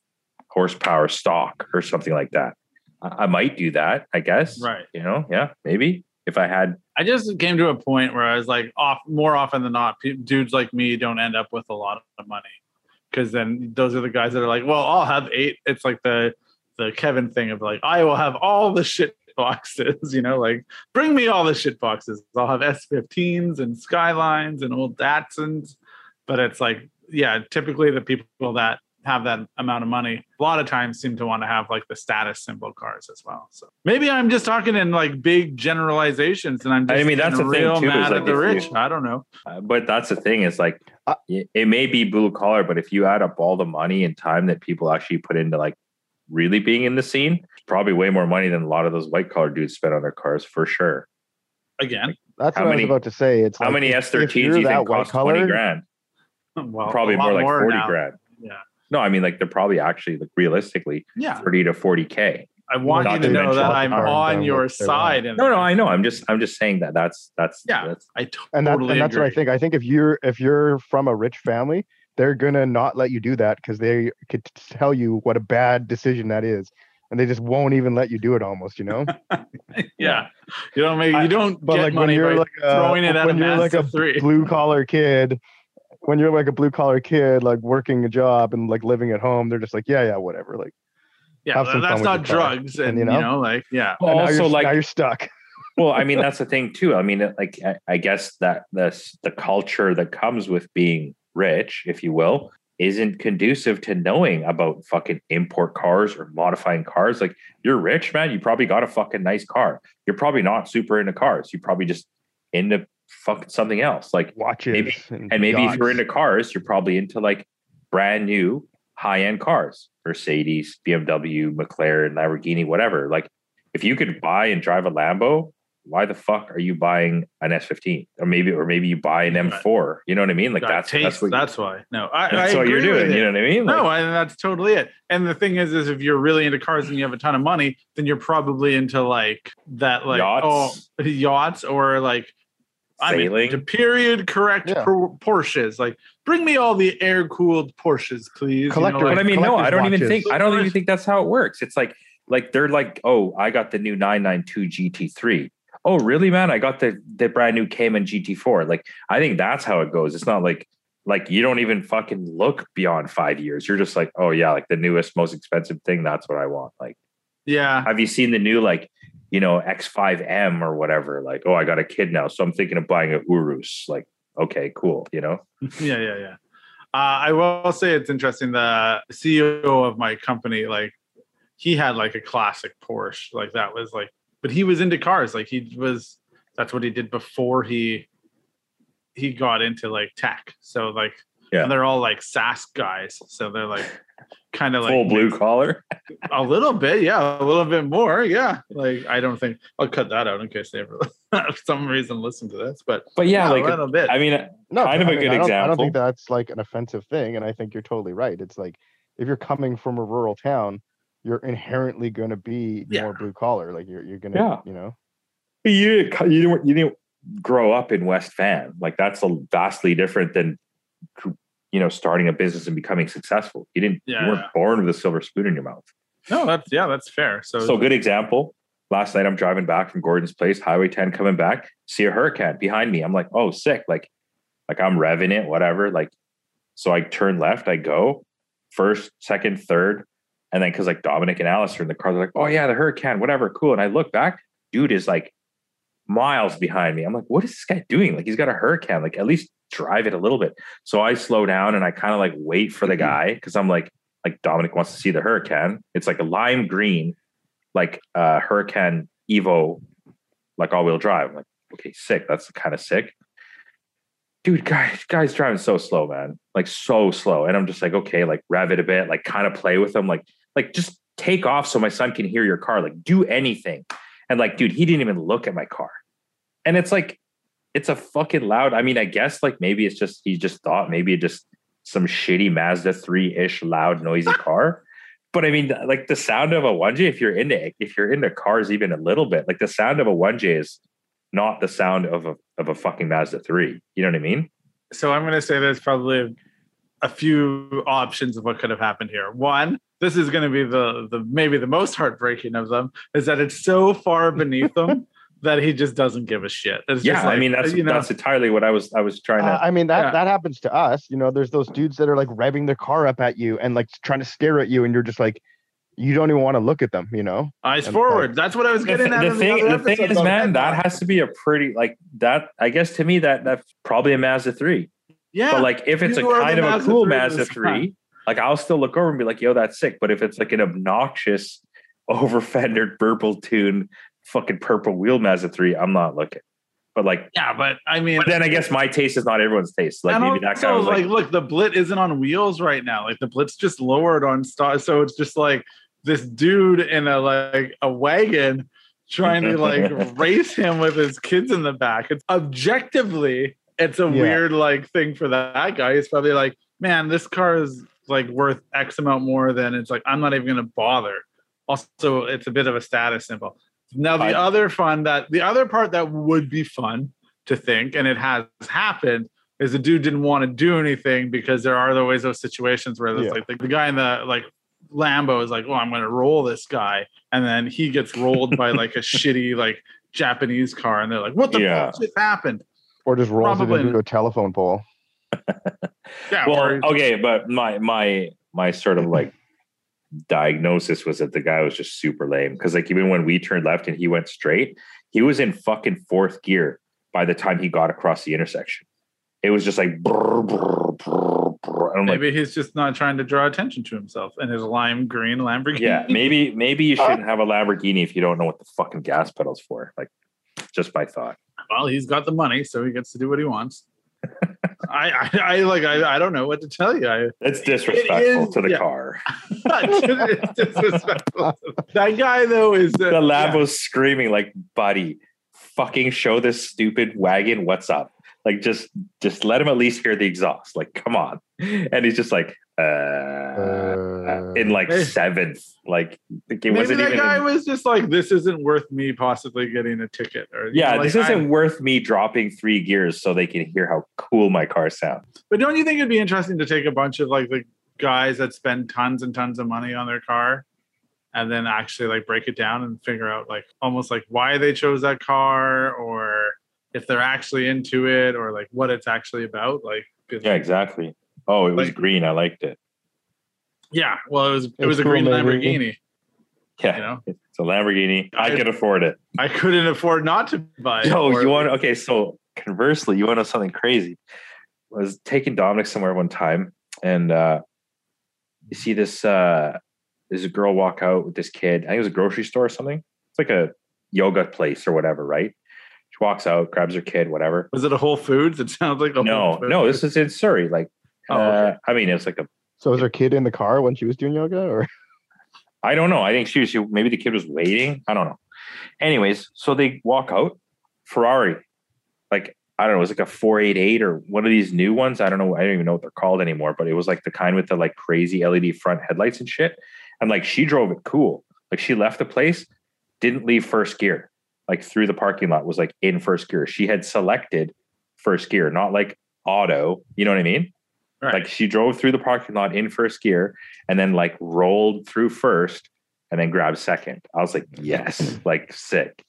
[SPEAKER 2] horsepower stock or something like that. I, I might do that, I guess.
[SPEAKER 4] Right.
[SPEAKER 2] You know, yeah, maybe if I had.
[SPEAKER 4] I just came to a point where I was like, off more often than not, pe- dudes like me don't end up with a lot of money because then those are the guys that are like, well, I'll have eight. It's like the the Kevin thing of like, I will have all the shit *laughs* boxes, you know, like bring me all the shit boxes. I'll have S15s and Skylines and old Datsuns, but it's like, yeah, typically the people that have that amount of money a lot of times seem to want to have like the status symbol cars as well so maybe i'm just talking in like big generalizations and i'm just
[SPEAKER 2] I mean, that's
[SPEAKER 4] a
[SPEAKER 2] the thing, too, is,
[SPEAKER 4] mad
[SPEAKER 2] like,
[SPEAKER 4] at the rich
[SPEAKER 2] you-
[SPEAKER 4] i don't know
[SPEAKER 2] Uh, but that's the thing is like
[SPEAKER 3] Uh,
[SPEAKER 2] it, it may be blue collar, but if you add up all the money and time that people actually put into like really being in the scene, it's probably way more money than a lot of those white collar dudes spend on their cars for sure.
[SPEAKER 4] again
[SPEAKER 3] that's
[SPEAKER 2] How
[SPEAKER 3] what
[SPEAKER 2] many-
[SPEAKER 3] I was about to say. It's
[SPEAKER 2] How
[SPEAKER 3] like,
[SPEAKER 2] many
[SPEAKER 3] if- if
[SPEAKER 2] S13s do
[SPEAKER 3] you're
[SPEAKER 2] think cost 20 grand? *laughs*
[SPEAKER 4] well
[SPEAKER 2] probably
[SPEAKER 4] a lot
[SPEAKER 2] more like 40
[SPEAKER 4] now.
[SPEAKER 2] grand.
[SPEAKER 4] Yeah
[SPEAKER 2] No, I mean like they're probably actually like realistically
[SPEAKER 4] yeah
[SPEAKER 2] 30 to 40k.
[SPEAKER 4] i want
[SPEAKER 2] Not
[SPEAKER 4] you
[SPEAKER 2] to
[SPEAKER 4] to know that i'm on your side
[SPEAKER 3] want.
[SPEAKER 2] No, no. I know. I'm just I'm just saying that that's that's
[SPEAKER 4] Yeah.
[SPEAKER 2] that's
[SPEAKER 4] i totally
[SPEAKER 3] and that's and that's what I think. I think if you're if you're from a rich family, they're gonna not let you do that because they could tell you what a bad decision that is, and they just won't even let you do it. Almost, you know. *laughs*
[SPEAKER 4] yeah you don't make you don't
[SPEAKER 3] but
[SPEAKER 4] get
[SPEAKER 3] like when
[SPEAKER 4] money
[SPEAKER 3] you're like a,
[SPEAKER 4] throwing it at a
[SPEAKER 3] when you're like a
[SPEAKER 4] 3
[SPEAKER 3] blue collar kid, when you're like a blue collar kid, like working a job and like living at home, they're just like, yeah, yeah, whatever. Like,
[SPEAKER 4] yeah
[SPEAKER 3] have some
[SPEAKER 4] that's
[SPEAKER 3] fun
[SPEAKER 4] not
[SPEAKER 3] your
[SPEAKER 4] drugs
[SPEAKER 3] And,
[SPEAKER 4] and,
[SPEAKER 3] you
[SPEAKER 4] you
[SPEAKER 3] know?
[SPEAKER 4] know like yeah
[SPEAKER 2] Well,
[SPEAKER 3] and
[SPEAKER 2] also
[SPEAKER 3] you're,
[SPEAKER 2] like
[SPEAKER 3] now you're stuck. *laughs*
[SPEAKER 2] well, I mean *laughs* that's the thing too. I mean like I, I guess that this the culture that comes with being rich, if you will, isn't conducive to knowing about fucking import cars or modifying cars. Like you're rich, man, you probably got a fucking nice car. You're probably not super into cars. You probably just into fucking something else. Like
[SPEAKER 3] Watches
[SPEAKER 2] Maybe-
[SPEAKER 3] and,
[SPEAKER 2] And maybe if you're into cars, you're probably into like brand new high end cars, Mercedes, BMW, McLaren, Lamborghini, whatever. Like if you could buy and drive a Lambo, why the fuck are you buying an S15 or maybe or maybe you buy an M4? You know what I mean? Like that's
[SPEAKER 4] taste,
[SPEAKER 2] that's what,
[SPEAKER 4] that's why no i,
[SPEAKER 2] that's
[SPEAKER 4] I
[SPEAKER 2] what you're doing. You know what I mean? Like,
[SPEAKER 4] no, and that's totally it. And the thing is, is if you're really into cars and you have a ton of money, then you're probably into like that, like
[SPEAKER 2] Yachts.
[SPEAKER 4] oh, yachts or like I mean,
[SPEAKER 2] Sailing.
[SPEAKER 4] to period correct
[SPEAKER 3] Yeah.
[SPEAKER 4] Por- Porsches. Like, bring me all the air cooled Porsches, please. You know,
[SPEAKER 3] Collector-
[SPEAKER 2] but I mean, no, I don't even think I don't even think that's how it works. It's like like they're like, oh, I got the new 992 GT3. Oh, really, man? I got the the brand new Cayman GT4. Like, I think that's how it goes. It's not like like you don't even fucking look beyond five years. You're just like, oh yeah, like the newest, most expensive thing. That's what I want. Like,
[SPEAKER 4] yeah,
[SPEAKER 2] have you seen the new like you know X5M or whatever? Like, oh, I got a kid now, so I'm thinking of buying a Urus. Like, okay, cool. You know, *laughs*
[SPEAKER 4] yeah, yeah, yeah. Uh, I will say it's interesting. The CEO of my company, like, he had like a classic Porsche. Like that was like, but he was into cars. Like he was. That's what he did before he he got into like tech. So like,
[SPEAKER 2] Yeah.
[SPEAKER 4] and they're all like SaaS guys. So they're like kind of like
[SPEAKER 2] full blue collar. *laughs*
[SPEAKER 4] a little bit, yeah, a little bit more, yeah. Like I don't think I'll cut that out in case they ever, *laughs* for some reason, listen to this. But
[SPEAKER 2] But yeah,
[SPEAKER 4] a
[SPEAKER 2] like
[SPEAKER 4] little bit.
[SPEAKER 2] I mean,
[SPEAKER 3] No,
[SPEAKER 2] kind of
[SPEAKER 3] I
[SPEAKER 2] a
[SPEAKER 3] mean,
[SPEAKER 2] good
[SPEAKER 3] I don't, I don't
[SPEAKER 2] example.
[SPEAKER 3] think that's like an offensive thing, and I think you're totally right. It's like if you're coming from a rural town, you're inherently going to be
[SPEAKER 4] Yeah.
[SPEAKER 3] more blue collar. Like you're you're gonna,
[SPEAKER 2] Yeah.
[SPEAKER 3] you know.
[SPEAKER 2] you didn't you didn't you didn't grow up in West Van. Like that's a vastly different than you know starting a business and becoming successful. You didn't
[SPEAKER 4] Yeah,
[SPEAKER 2] you weren't
[SPEAKER 4] yeah.
[SPEAKER 2] born with a silver spoon in your mouth.
[SPEAKER 4] no, that's yeah, that's fair. So,
[SPEAKER 2] So good example. Last night I'm driving back from Gordon's place, Highway 10 coming back, see a Huracán behind me. I'm like, oh, sick. Like, like I'm revving it, whatever. Like, so I turn left, I go first, second, third. And then because like Dominic and Alistair in the car, they're like, oh yeah, the Huracán, whatever, cool. And I look back, dude is like miles behind me. I'm like, what is this guy doing? Like he's got a Huracán. Like at least drive it a little bit. So I slow down and I kind of like wait for the guy because I'm like, like Dominic wants to see the Huracán. It's like a lime green, like uh Huracán Evo, like all-wheel drive. I'm like, okay, sick. That's kind of sick. Dude, guy, guy's driving so slow, man. Like so slow. And I'm just like, okay, like rev it a bit, like kind of play with him, like, like just take off so my son can hear your car. Like do anything. And like, dude, he didn't even look at my car. And it's like, it's a fucking loud. I mean, I guess like maybe it's just he just thought maybe just some shitty Mazda 3-ish loud, noisy *laughs* car. But I mean, like the sound of a 1J, if you're into if you're into cars even a little bit, like the sound of a 1J is not the sound of a of a fucking Mazda 3. You know what I mean?
[SPEAKER 4] So I'm going to say there's probably a few options of what could have happened here. One, this is going to be the the maybe the most heartbreaking of them is that it's so far beneath *laughs* them that he just doesn't give a shit. It's
[SPEAKER 2] yeah,
[SPEAKER 4] just like,
[SPEAKER 2] I mean that's
[SPEAKER 4] you know,
[SPEAKER 2] that's entirely what I was I was trying to
[SPEAKER 3] Uh, I mean that
[SPEAKER 4] Yeah.
[SPEAKER 3] that happens to us. You know, there's those dudes that are like revving their car up at you and like trying to stare at you, and you're just like, you don't even want to look at them. You know,
[SPEAKER 4] eyes
[SPEAKER 3] and,
[SPEAKER 4] forward. That's what I was
[SPEAKER 2] the,
[SPEAKER 4] getting at.
[SPEAKER 2] the
[SPEAKER 4] in
[SPEAKER 2] thing,
[SPEAKER 4] other
[SPEAKER 2] the thing is,
[SPEAKER 4] about
[SPEAKER 2] man, that has to be a pretty like that. I guess to me that that's probably a Mazda three.
[SPEAKER 4] yeah.
[SPEAKER 2] But like if it's a
[SPEAKER 4] you are the
[SPEAKER 2] kind of a
[SPEAKER 4] Mazda
[SPEAKER 2] cool
[SPEAKER 4] 3
[SPEAKER 2] Mazda three, like I'll still look over and be like, "Yo, that's sick." But if it's like an obnoxious, over-fendered, burble tune, fucking purple wheel Mazda three, I'm not looking. But like,
[SPEAKER 4] yeah, but I mean,
[SPEAKER 2] but then I guess my taste is not everyone's taste. Like maybe that guy was like,
[SPEAKER 4] like, look, the Blit isn't on wheels right now. Like the Blit's just lowered on stock, so it's just like this dude in a like a wagon trying to like *laughs* race him with his kids in the back. It's objectively, it's a
[SPEAKER 3] Yeah.
[SPEAKER 4] weird like thing for that guy. He's probably like, man, this car is like worth X amount more than it's like I'm not even gonna bother. Also, it's a bit of a status symbol. Now the
[SPEAKER 2] I-
[SPEAKER 4] other fun that the other part that would be fun to think, and it has happened, is the dude didn't want to do anything because there are always those situations where there's
[SPEAKER 3] Yeah.
[SPEAKER 4] like the, the guy in the like Lambo is like, "Oh, I'm going to roll this guy," and then he gets rolled by like a *laughs* shitty like Japanese car, and they're like, "What the
[SPEAKER 2] Yeah.
[SPEAKER 4] fuck just happened?"
[SPEAKER 3] or just rolls
[SPEAKER 4] Probably.
[SPEAKER 3] it into a telephone pole. *laughs*
[SPEAKER 4] Yeah,
[SPEAKER 2] well,
[SPEAKER 4] or-
[SPEAKER 2] okay, but my my my sort of like diagnosis was that the guy was just super lame because like even when we turned left and he went straight, he was in fucking fourth gear by the time he got across the intersection. It was just like brr, brr, brr, brr. And I'm like,
[SPEAKER 4] maybe he's just not trying to draw attention to himself in his lime green Lamborghini.
[SPEAKER 2] yeah, maybe maybe you *laughs* uh. shouldn't have a Lamborghini if you don't know what the fucking gas pedal's for. Like, just my thought.
[SPEAKER 4] well, he's got the money, so he gets to do what he wants. I, I, I like, I, I don't know what to tell you. I,
[SPEAKER 2] It's disrespectful
[SPEAKER 4] is-
[SPEAKER 2] to the
[SPEAKER 4] yeah.
[SPEAKER 2] car. *laughs*
[SPEAKER 4] it's disrespectful. that guy though is uh,
[SPEAKER 2] The
[SPEAKER 4] yeah.
[SPEAKER 2] was screaming like, "Buddy, fucking show this stupid wagon what's up." Like, just just let him at least hear the exhaust. Like, come on. And he's just like, Uh, in like seventh. Like, it
[SPEAKER 4] Maybe
[SPEAKER 2] wasn't
[SPEAKER 4] that
[SPEAKER 2] even.
[SPEAKER 4] guy
[SPEAKER 2] in-
[SPEAKER 4] was just like, this isn't worth me possibly getting a ticket. Or
[SPEAKER 2] yeah,
[SPEAKER 4] know,
[SPEAKER 2] this
[SPEAKER 4] like,
[SPEAKER 2] isn't worth me dropping three gears so they can hear how cool my car sounds.
[SPEAKER 4] But don't you think it'd be interesting to take a bunch of like the guys that spend tons and tons of money on their car and then actually like break it down and figure out like almost like why they chose that car or if they're actually into it or like what it's actually about? Like,
[SPEAKER 2] Yeah, exactly. Oh, it was
[SPEAKER 4] Like-
[SPEAKER 2] green. I liked it.
[SPEAKER 4] Yeah. Well, it was it,
[SPEAKER 3] It's
[SPEAKER 4] was a
[SPEAKER 3] cool,
[SPEAKER 4] green
[SPEAKER 3] maybe.
[SPEAKER 4] Lamborghini.
[SPEAKER 2] Yeah,
[SPEAKER 4] You know,
[SPEAKER 2] it's a Lamborghini. I,
[SPEAKER 4] I-
[SPEAKER 2] could afford it.
[SPEAKER 4] I couldn't afford not to buy. it, or-
[SPEAKER 2] you want okay? So conversely, you want to know something crazy? I was taking Dominic somewhere one time, and uh you see this uh there's a girl walk out with this kid. I think it was a grocery store or something. It's like a yoga place or whatever, right? She walks out, grabs her kid, whatever.
[SPEAKER 4] Was it a Whole Foods? It sounds like a
[SPEAKER 2] No,
[SPEAKER 4] Whole Foods.
[SPEAKER 2] no, this is in Surrey. Like,
[SPEAKER 4] Oh,
[SPEAKER 2] uh. I mean, it's like a
[SPEAKER 3] so was her kid in the car when she was doing yoga, or *laughs*
[SPEAKER 2] I don't know. I think she was she, maybe the kid was waiting. I don't know. Anyways, so they walk out. Ferrari, like I don't know, it was like a 488 or one of these new ones. I don't know. I don't even know what they're called anymore, but it was like the kind with the like crazy LED front headlights and shit. And like she drove it cool. Like she left the place, didn't leave first gear, like through the parking lot, was like in first gear. She had selected first gear, not like auto. You know what I mean?
[SPEAKER 4] Right.
[SPEAKER 2] Like she drove through the parking lot in first gear and then like rolled through first and then grabbed second. I was like, *laughs* yes, like sick.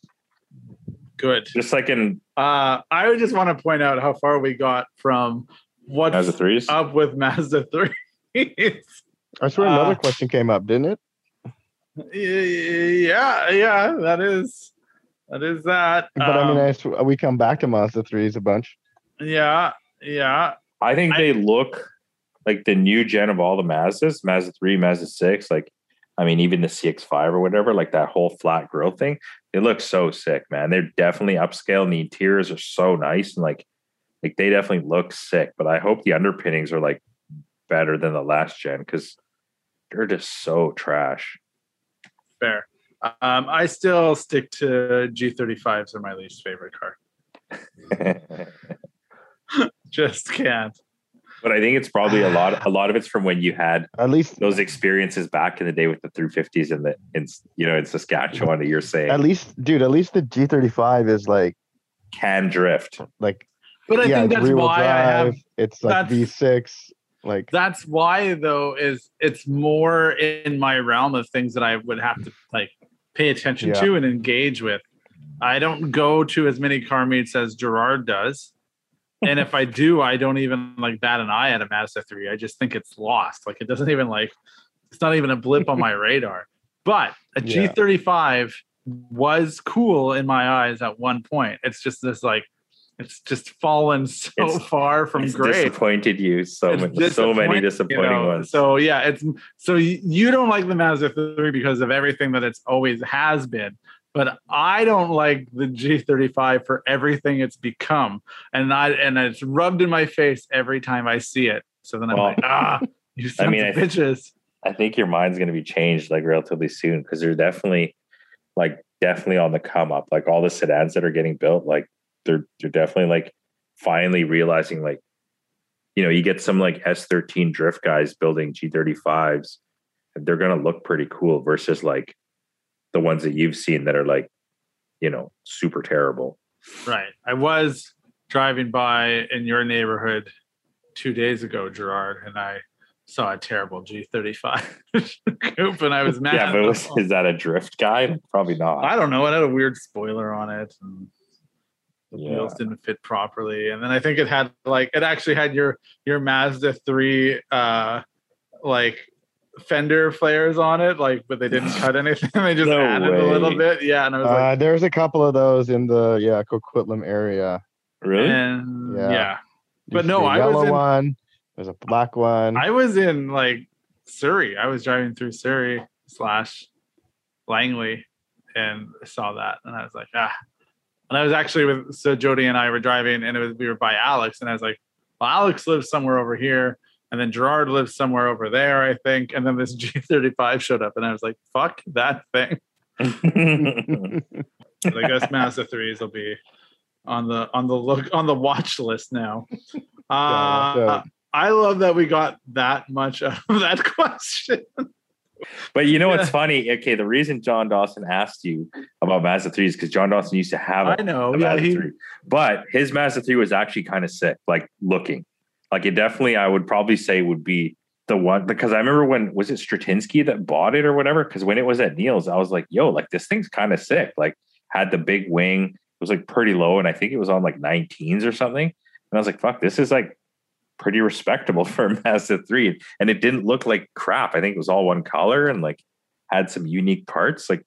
[SPEAKER 4] Good.
[SPEAKER 2] Just like in
[SPEAKER 4] Uh, I would just want to point out how far we got from what's
[SPEAKER 2] Mazda threes.
[SPEAKER 4] up with Mazda *laughs* 3.
[SPEAKER 3] I swear another
[SPEAKER 4] Uh,
[SPEAKER 3] question came up, didn't it?
[SPEAKER 4] yeah, yeah, that is that is that.
[SPEAKER 3] But I mean,
[SPEAKER 4] Um,
[SPEAKER 3] I we come back to Mazda threes a bunch.
[SPEAKER 4] yeah, yeah.
[SPEAKER 2] I think
[SPEAKER 4] I-
[SPEAKER 2] they look like the new gen of all the Mazdas, Mazda 3, Mazda 6, like I mean, even the CX5 or whatever, like that whole flat grill thing, they look so sick, man. They're definitely upscale and the interiors are so nice and like like they definitely look sick. But I hope the underpinnings are like better than the last gen because they're just so trash.
[SPEAKER 4] Fair. Um, I still stick to G35s are my least favorite car. *laughs* Just can't.
[SPEAKER 2] but I think it's probably a lot a lot of it's from when you had
[SPEAKER 3] At least,
[SPEAKER 2] those experiences back in the day with the 350s and the in you know in Saskatchewan that you're saying
[SPEAKER 3] at least, dude. At least the G35 is like,
[SPEAKER 2] can drift.
[SPEAKER 3] like,
[SPEAKER 4] But I
[SPEAKER 3] yeah,
[SPEAKER 4] think that's
[SPEAKER 3] rear-wheel
[SPEAKER 4] why I have
[SPEAKER 3] It's like
[SPEAKER 4] that's-
[SPEAKER 3] V6. Like,
[SPEAKER 4] that's why though is it's more in my realm of things that I would have to like pay attention
[SPEAKER 3] Yeah.
[SPEAKER 4] to and engage with. I don't go to as many car meets as Gerard does. And if I do, I don't even like bat an eye at a Mazda 3. I just think it's lost. Like it doesn't even like it's not even a blip on my *laughs* radar. But a
[SPEAKER 3] Yeah.
[SPEAKER 4] G35 was cool in my eyes at one point. It's just this like it's just fallen so
[SPEAKER 2] It's- *laughs*
[SPEAKER 4] far from grace
[SPEAKER 2] disappointed you so many, so many
[SPEAKER 4] disappointing, you know,
[SPEAKER 2] ones.
[SPEAKER 4] So yeah, it's so y- you don't like the Mazda 3 because of everything that it's always has been. But I don't like the G35 for everything it's become. And I and it's rubbed in my face every time I see it. So then I'm
[SPEAKER 2] Well,
[SPEAKER 4] like, ah, *laughs* you sons
[SPEAKER 2] mean,
[SPEAKER 4] of
[SPEAKER 2] I-
[SPEAKER 4] bitches.
[SPEAKER 2] I think your mind's going to be changed like relatively soon because they're definitely like definitely on the come up. Like all the sedans that are getting built, like they're they're definitely like finally realizing like you know you get some like S13 drift guys building G35s, and they're going to look pretty cool versus like the ones that you've seen that are like you know super terrible.
[SPEAKER 4] Right. I was driving by in your neighborhood two days ago, Gerard, and I saw a terrible G35 *laughs* coupe and I was mad. *laughs*
[SPEAKER 2] Yeah, but was, is that a drift guy? Probably not.
[SPEAKER 4] I don't know. It had a weird spoiler on it, and the
[SPEAKER 2] Yeah.
[SPEAKER 4] wheels didn't fit properly. And then I think it had like it actually had your your Mazda three uh like fender flares on it, like but they didn't cut anything. *laughs* they just
[SPEAKER 2] No
[SPEAKER 4] added a little bit. Yeah, and I was like,
[SPEAKER 3] uh, there's a couple of those in the yeah Coquitlam area.
[SPEAKER 2] really?
[SPEAKER 4] and
[SPEAKER 3] Yeah.
[SPEAKER 4] yeah. But
[SPEAKER 3] There's
[SPEAKER 4] no,
[SPEAKER 3] a
[SPEAKER 4] I was in-
[SPEAKER 3] one. There's a black one.
[SPEAKER 4] I was in like Surrey. I was driving through Surrey slash Langley and I saw that and I was like, ah. And I was actually with so Jody and I were driving and it was we were by Alex and I was like, well, Alex lives somewhere over here. And then Gerard lives somewhere over there, I think. And then this *laughs* G35 showed up and I was like, fuck that thing. I guess Mazda threes will be on the on the look on the watch list now. *laughs* Uh,
[SPEAKER 3] Yeah,
[SPEAKER 4] I love that we got that much of *laughs* that question.
[SPEAKER 2] But you know what's
[SPEAKER 4] Yeah.
[SPEAKER 2] funny? Okay, the reason John Dawson asked you about Mazda 3 is because John Dawson used to have a,
[SPEAKER 4] I know,
[SPEAKER 2] a
[SPEAKER 4] yeah,
[SPEAKER 2] Mazda
[SPEAKER 4] he,
[SPEAKER 2] 3. But his Mazda 3 was actually kind of sick, like looking. Like it definitely, I would probably say would be the one because I remember when was it Stratinsky that bought it or whatever? Because when it was at Neil's, I was like, yo, like this thing's kind of sick. Like had the big wing, it was like pretty low, and I think it was on like 19s or something. And I was like, fuck, this is like pretty respectable *laughs* for a Mazda 3. And it didn't look like crap. I think it was all one color and like had some unique parts, like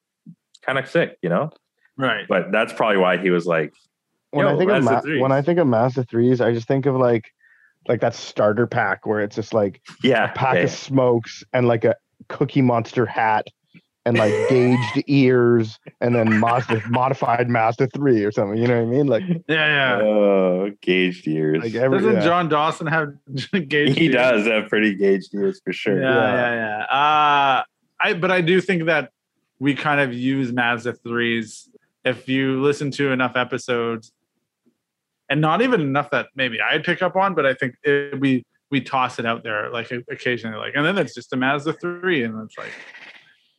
[SPEAKER 2] kind of sick, you know?
[SPEAKER 4] right.
[SPEAKER 2] But that's probably why he was like,
[SPEAKER 3] when I
[SPEAKER 2] Yo,
[SPEAKER 3] think of
[SPEAKER 2] Mazda
[SPEAKER 3] Ma- when I think of Mazda threes, I just think of like like that starter pack where it's just like
[SPEAKER 2] yeah,
[SPEAKER 3] a pack
[SPEAKER 2] yeah,
[SPEAKER 3] of smokes and like a Cookie Monster hat and like gauged *laughs* ears and then Mazda modified Mazda three or something. You know what I mean? Like
[SPEAKER 4] Yeah, yeah.
[SPEAKER 2] Oh, gauged ears.
[SPEAKER 3] like every
[SPEAKER 4] Doesn't
[SPEAKER 3] yeah.
[SPEAKER 4] John Dawson have *laughs* gauged
[SPEAKER 2] he
[SPEAKER 4] ears?
[SPEAKER 2] does have pretty gauged ears for sure.
[SPEAKER 4] Yeah, yeah, yeah. Uh, I but I do think that we kind of use Mazda threes. If you listen to enough episodes, and not even enough that maybe I'd pick up on, but I think it, we we toss it out there like occasionally, like, and then it's just a Mazda three, and it's like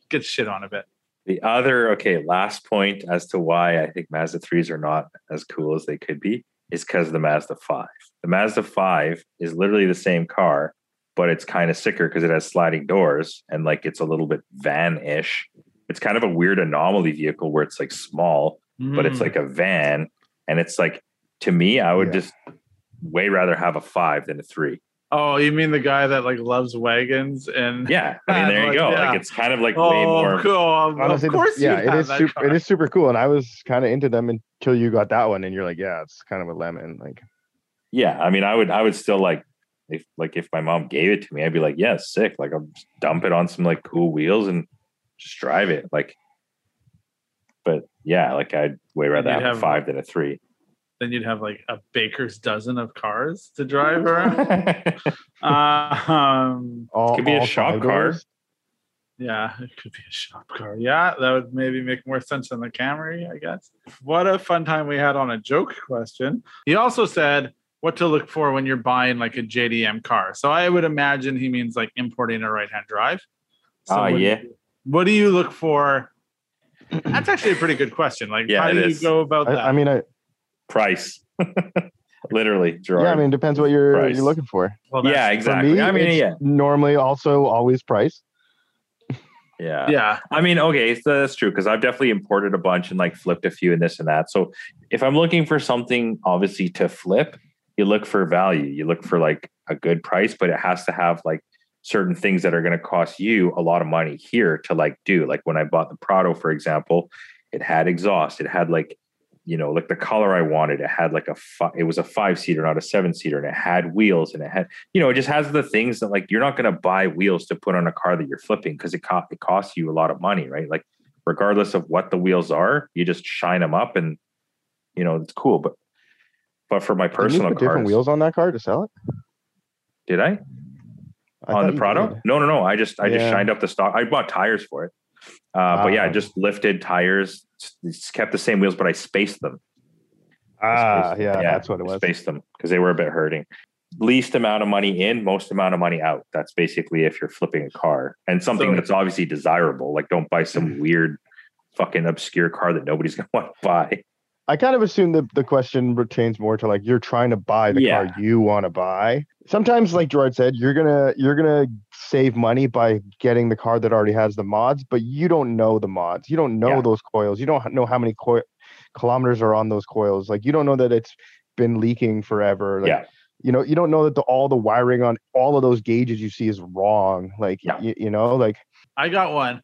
[SPEAKER 4] gets shit on a bit.
[SPEAKER 2] The other, okay, last point as to why I think Mazda 3s are not as cool as they could be is because of the Mazda 5. The Mazda 5 is literally the same car, but it's kind of sicker because it has sliding doors and like it's a little bit van ish. it's kind of a weird anomaly vehicle where it's like small, but it's
[SPEAKER 4] Mm.
[SPEAKER 2] like a van, and it's like to me, I would
[SPEAKER 3] Yeah.
[SPEAKER 2] just way rather have a five than a three.
[SPEAKER 4] Oh, you mean the guy that like loves wagons and
[SPEAKER 2] Yeah, I mean, there you
[SPEAKER 4] Like, *laughs*
[SPEAKER 2] go.
[SPEAKER 4] yeah.
[SPEAKER 2] Like it's kind of like
[SPEAKER 4] oh,
[SPEAKER 2] way more.
[SPEAKER 4] cool.
[SPEAKER 3] Honestly,
[SPEAKER 4] of course,
[SPEAKER 3] yeah,
[SPEAKER 4] you'd
[SPEAKER 3] it
[SPEAKER 4] have
[SPEAKER 3] is
[SPEAKER 4] that
[SPEAKER 3] super.
[SPEAKER 4] car.
[SPEAKER 3] It is super cool, and I was kind of into them until you got that one, and you're like, yeah, it's kind of a lemon. Like,
[SPEAKER 2] Yeah, I mean, I would, I would still like, if like if my mom gave it to me, I'd be like, yeah, sick. Like I'll just dump it on some like cool wheels and just drive it. Like, but yeah, like I'd way rather have,
[SPEAKER 4] have-
[SPEAKER 2] a five than a three.
[SPEAKER 4] Then you'd have like a baker's dozen of cars to drive around. *laughs* um,
[SPEAKER 3] all
[SPEAKER 2] Could be a shop
[SPEAKER 3] five
[SPEAKER 2] car.
[SPEAKER 4] yeah, it could be a shop car. Yeah, that would maybe make more sense than the Camry, I guess. What a fun time we had on a joke question. He also said what to look for when you're buying like a JDM car. So I would imagine he means like importing a right hand drive. So
[SPEAKER 2] Ah,
[SPEAKER 4] what do
[SPEAKER 2] yeah.
[SPEAKER 4] you- What do you look for? That's actually a pretty good question. Like,
[SPEAKER 2] Yeah,
[SPEAKER 4] how
[SPEAKER 2] it
[SPEAKER 4] do
[SPEAKER 2] is.
[SPEAKER 4] you go about that?
[SPEAKER 3] I, I mean, I,
[SPEAKER 2] Price, *laughs* literally, Gerard.
[SPEAKER 3] yeah, I mean, depends what you're
[SPEAKER 2] Price.
[SPEAKER 3] you're looking for.
[SPEAKER 4] Well, that's-
[SPEAKER 2] yeah,
[SPEAKER 3] For
[SPEAKER 2] exactly.
[SPEAKER 3] me,
[SPEAKER 2] I mean, yeah,
[SPEAKER 3] normally also always price.
[SPEAKER 2] yeah,
[SPEAKER 4] yeah.
[SPEAKER 2] I mean, okay, so that's true because I've definitely imported a bunch and like flipped a few and this and that. So if I'm looking for something obviously to flip, you look for value. You look for like a good price, but it has to have like certain things that are going to cost you a lot of money here to like do. Like when I bought the Prado, for example, it had exhaust. It had like, you know, like the color I wanted. It had like a fi- it was a five seater, not a seven seater, and it had wheels and it had, you know, it just has the things that like you're not going to buy wheels to put on a car that you're flipping because it, co- it costs you a lot of money, right? Like regardless of what the wheels are, you just shine them up and you know it's cool. But but for my personal
[SPEAKER 3] put different wheels on that car to sell it.
[SPEAKER 2] did I
[SPEAKER 3] I
[SPEAKER 2] on the Prado?
[SPEAKER 3] did.
[SPEAKER 2] No, no, no. I just I just shined up the stock. I bought tires for it. Uh, but yeah, I
[SPEAKER 3] Ah.
[SPEAKER 2] just lifted tires, kept the same wheels, but I spaced them.
[SPEAKER 3] Ah,
[SPEAKER 2] Spaced-
[SPEAKER 3] yeah, that's what it
[SPEAKER 2] I
[SPEAKER 3] was.
[SPEAKER 2] Spaced them because they were a bit hurting. Least amount of money in, most amount of money out. That's basically if you're flipping a car and something
[SPEAKER 4] So-
[SPEAKER 2] that's obviously desirable. Like, don't buy some weird, fucking obscure car that nobody's *laughs* gonna want to buy.
[SPEAKER 3] I kind of assume that the question pertains more to like you're trying to buy the
[SPEAKER 2] Yeah.
[SPEAKER 3] car you want to buy. Sometimes, like Gerard said, you're gonna you're gonna save money by getting the car that already has the mods, but you don't know the mods. You don't know
[SPEAKER 2] Yeah.
[SPEAKER 3] those coils. You don't know how many coi- kilometers are on those coils. Like you don't know that it's been leaking forever. Like,
[SPEAKER 2] Yeah.
[SPEAKER 3] You know, you don't know that the, all the wiring on all of those gauges you see is wrong. Like,
[SPEAKER 2] Yeah.
[SPEAKER 3] you, you know, like
[SPEAKER 4] I got one.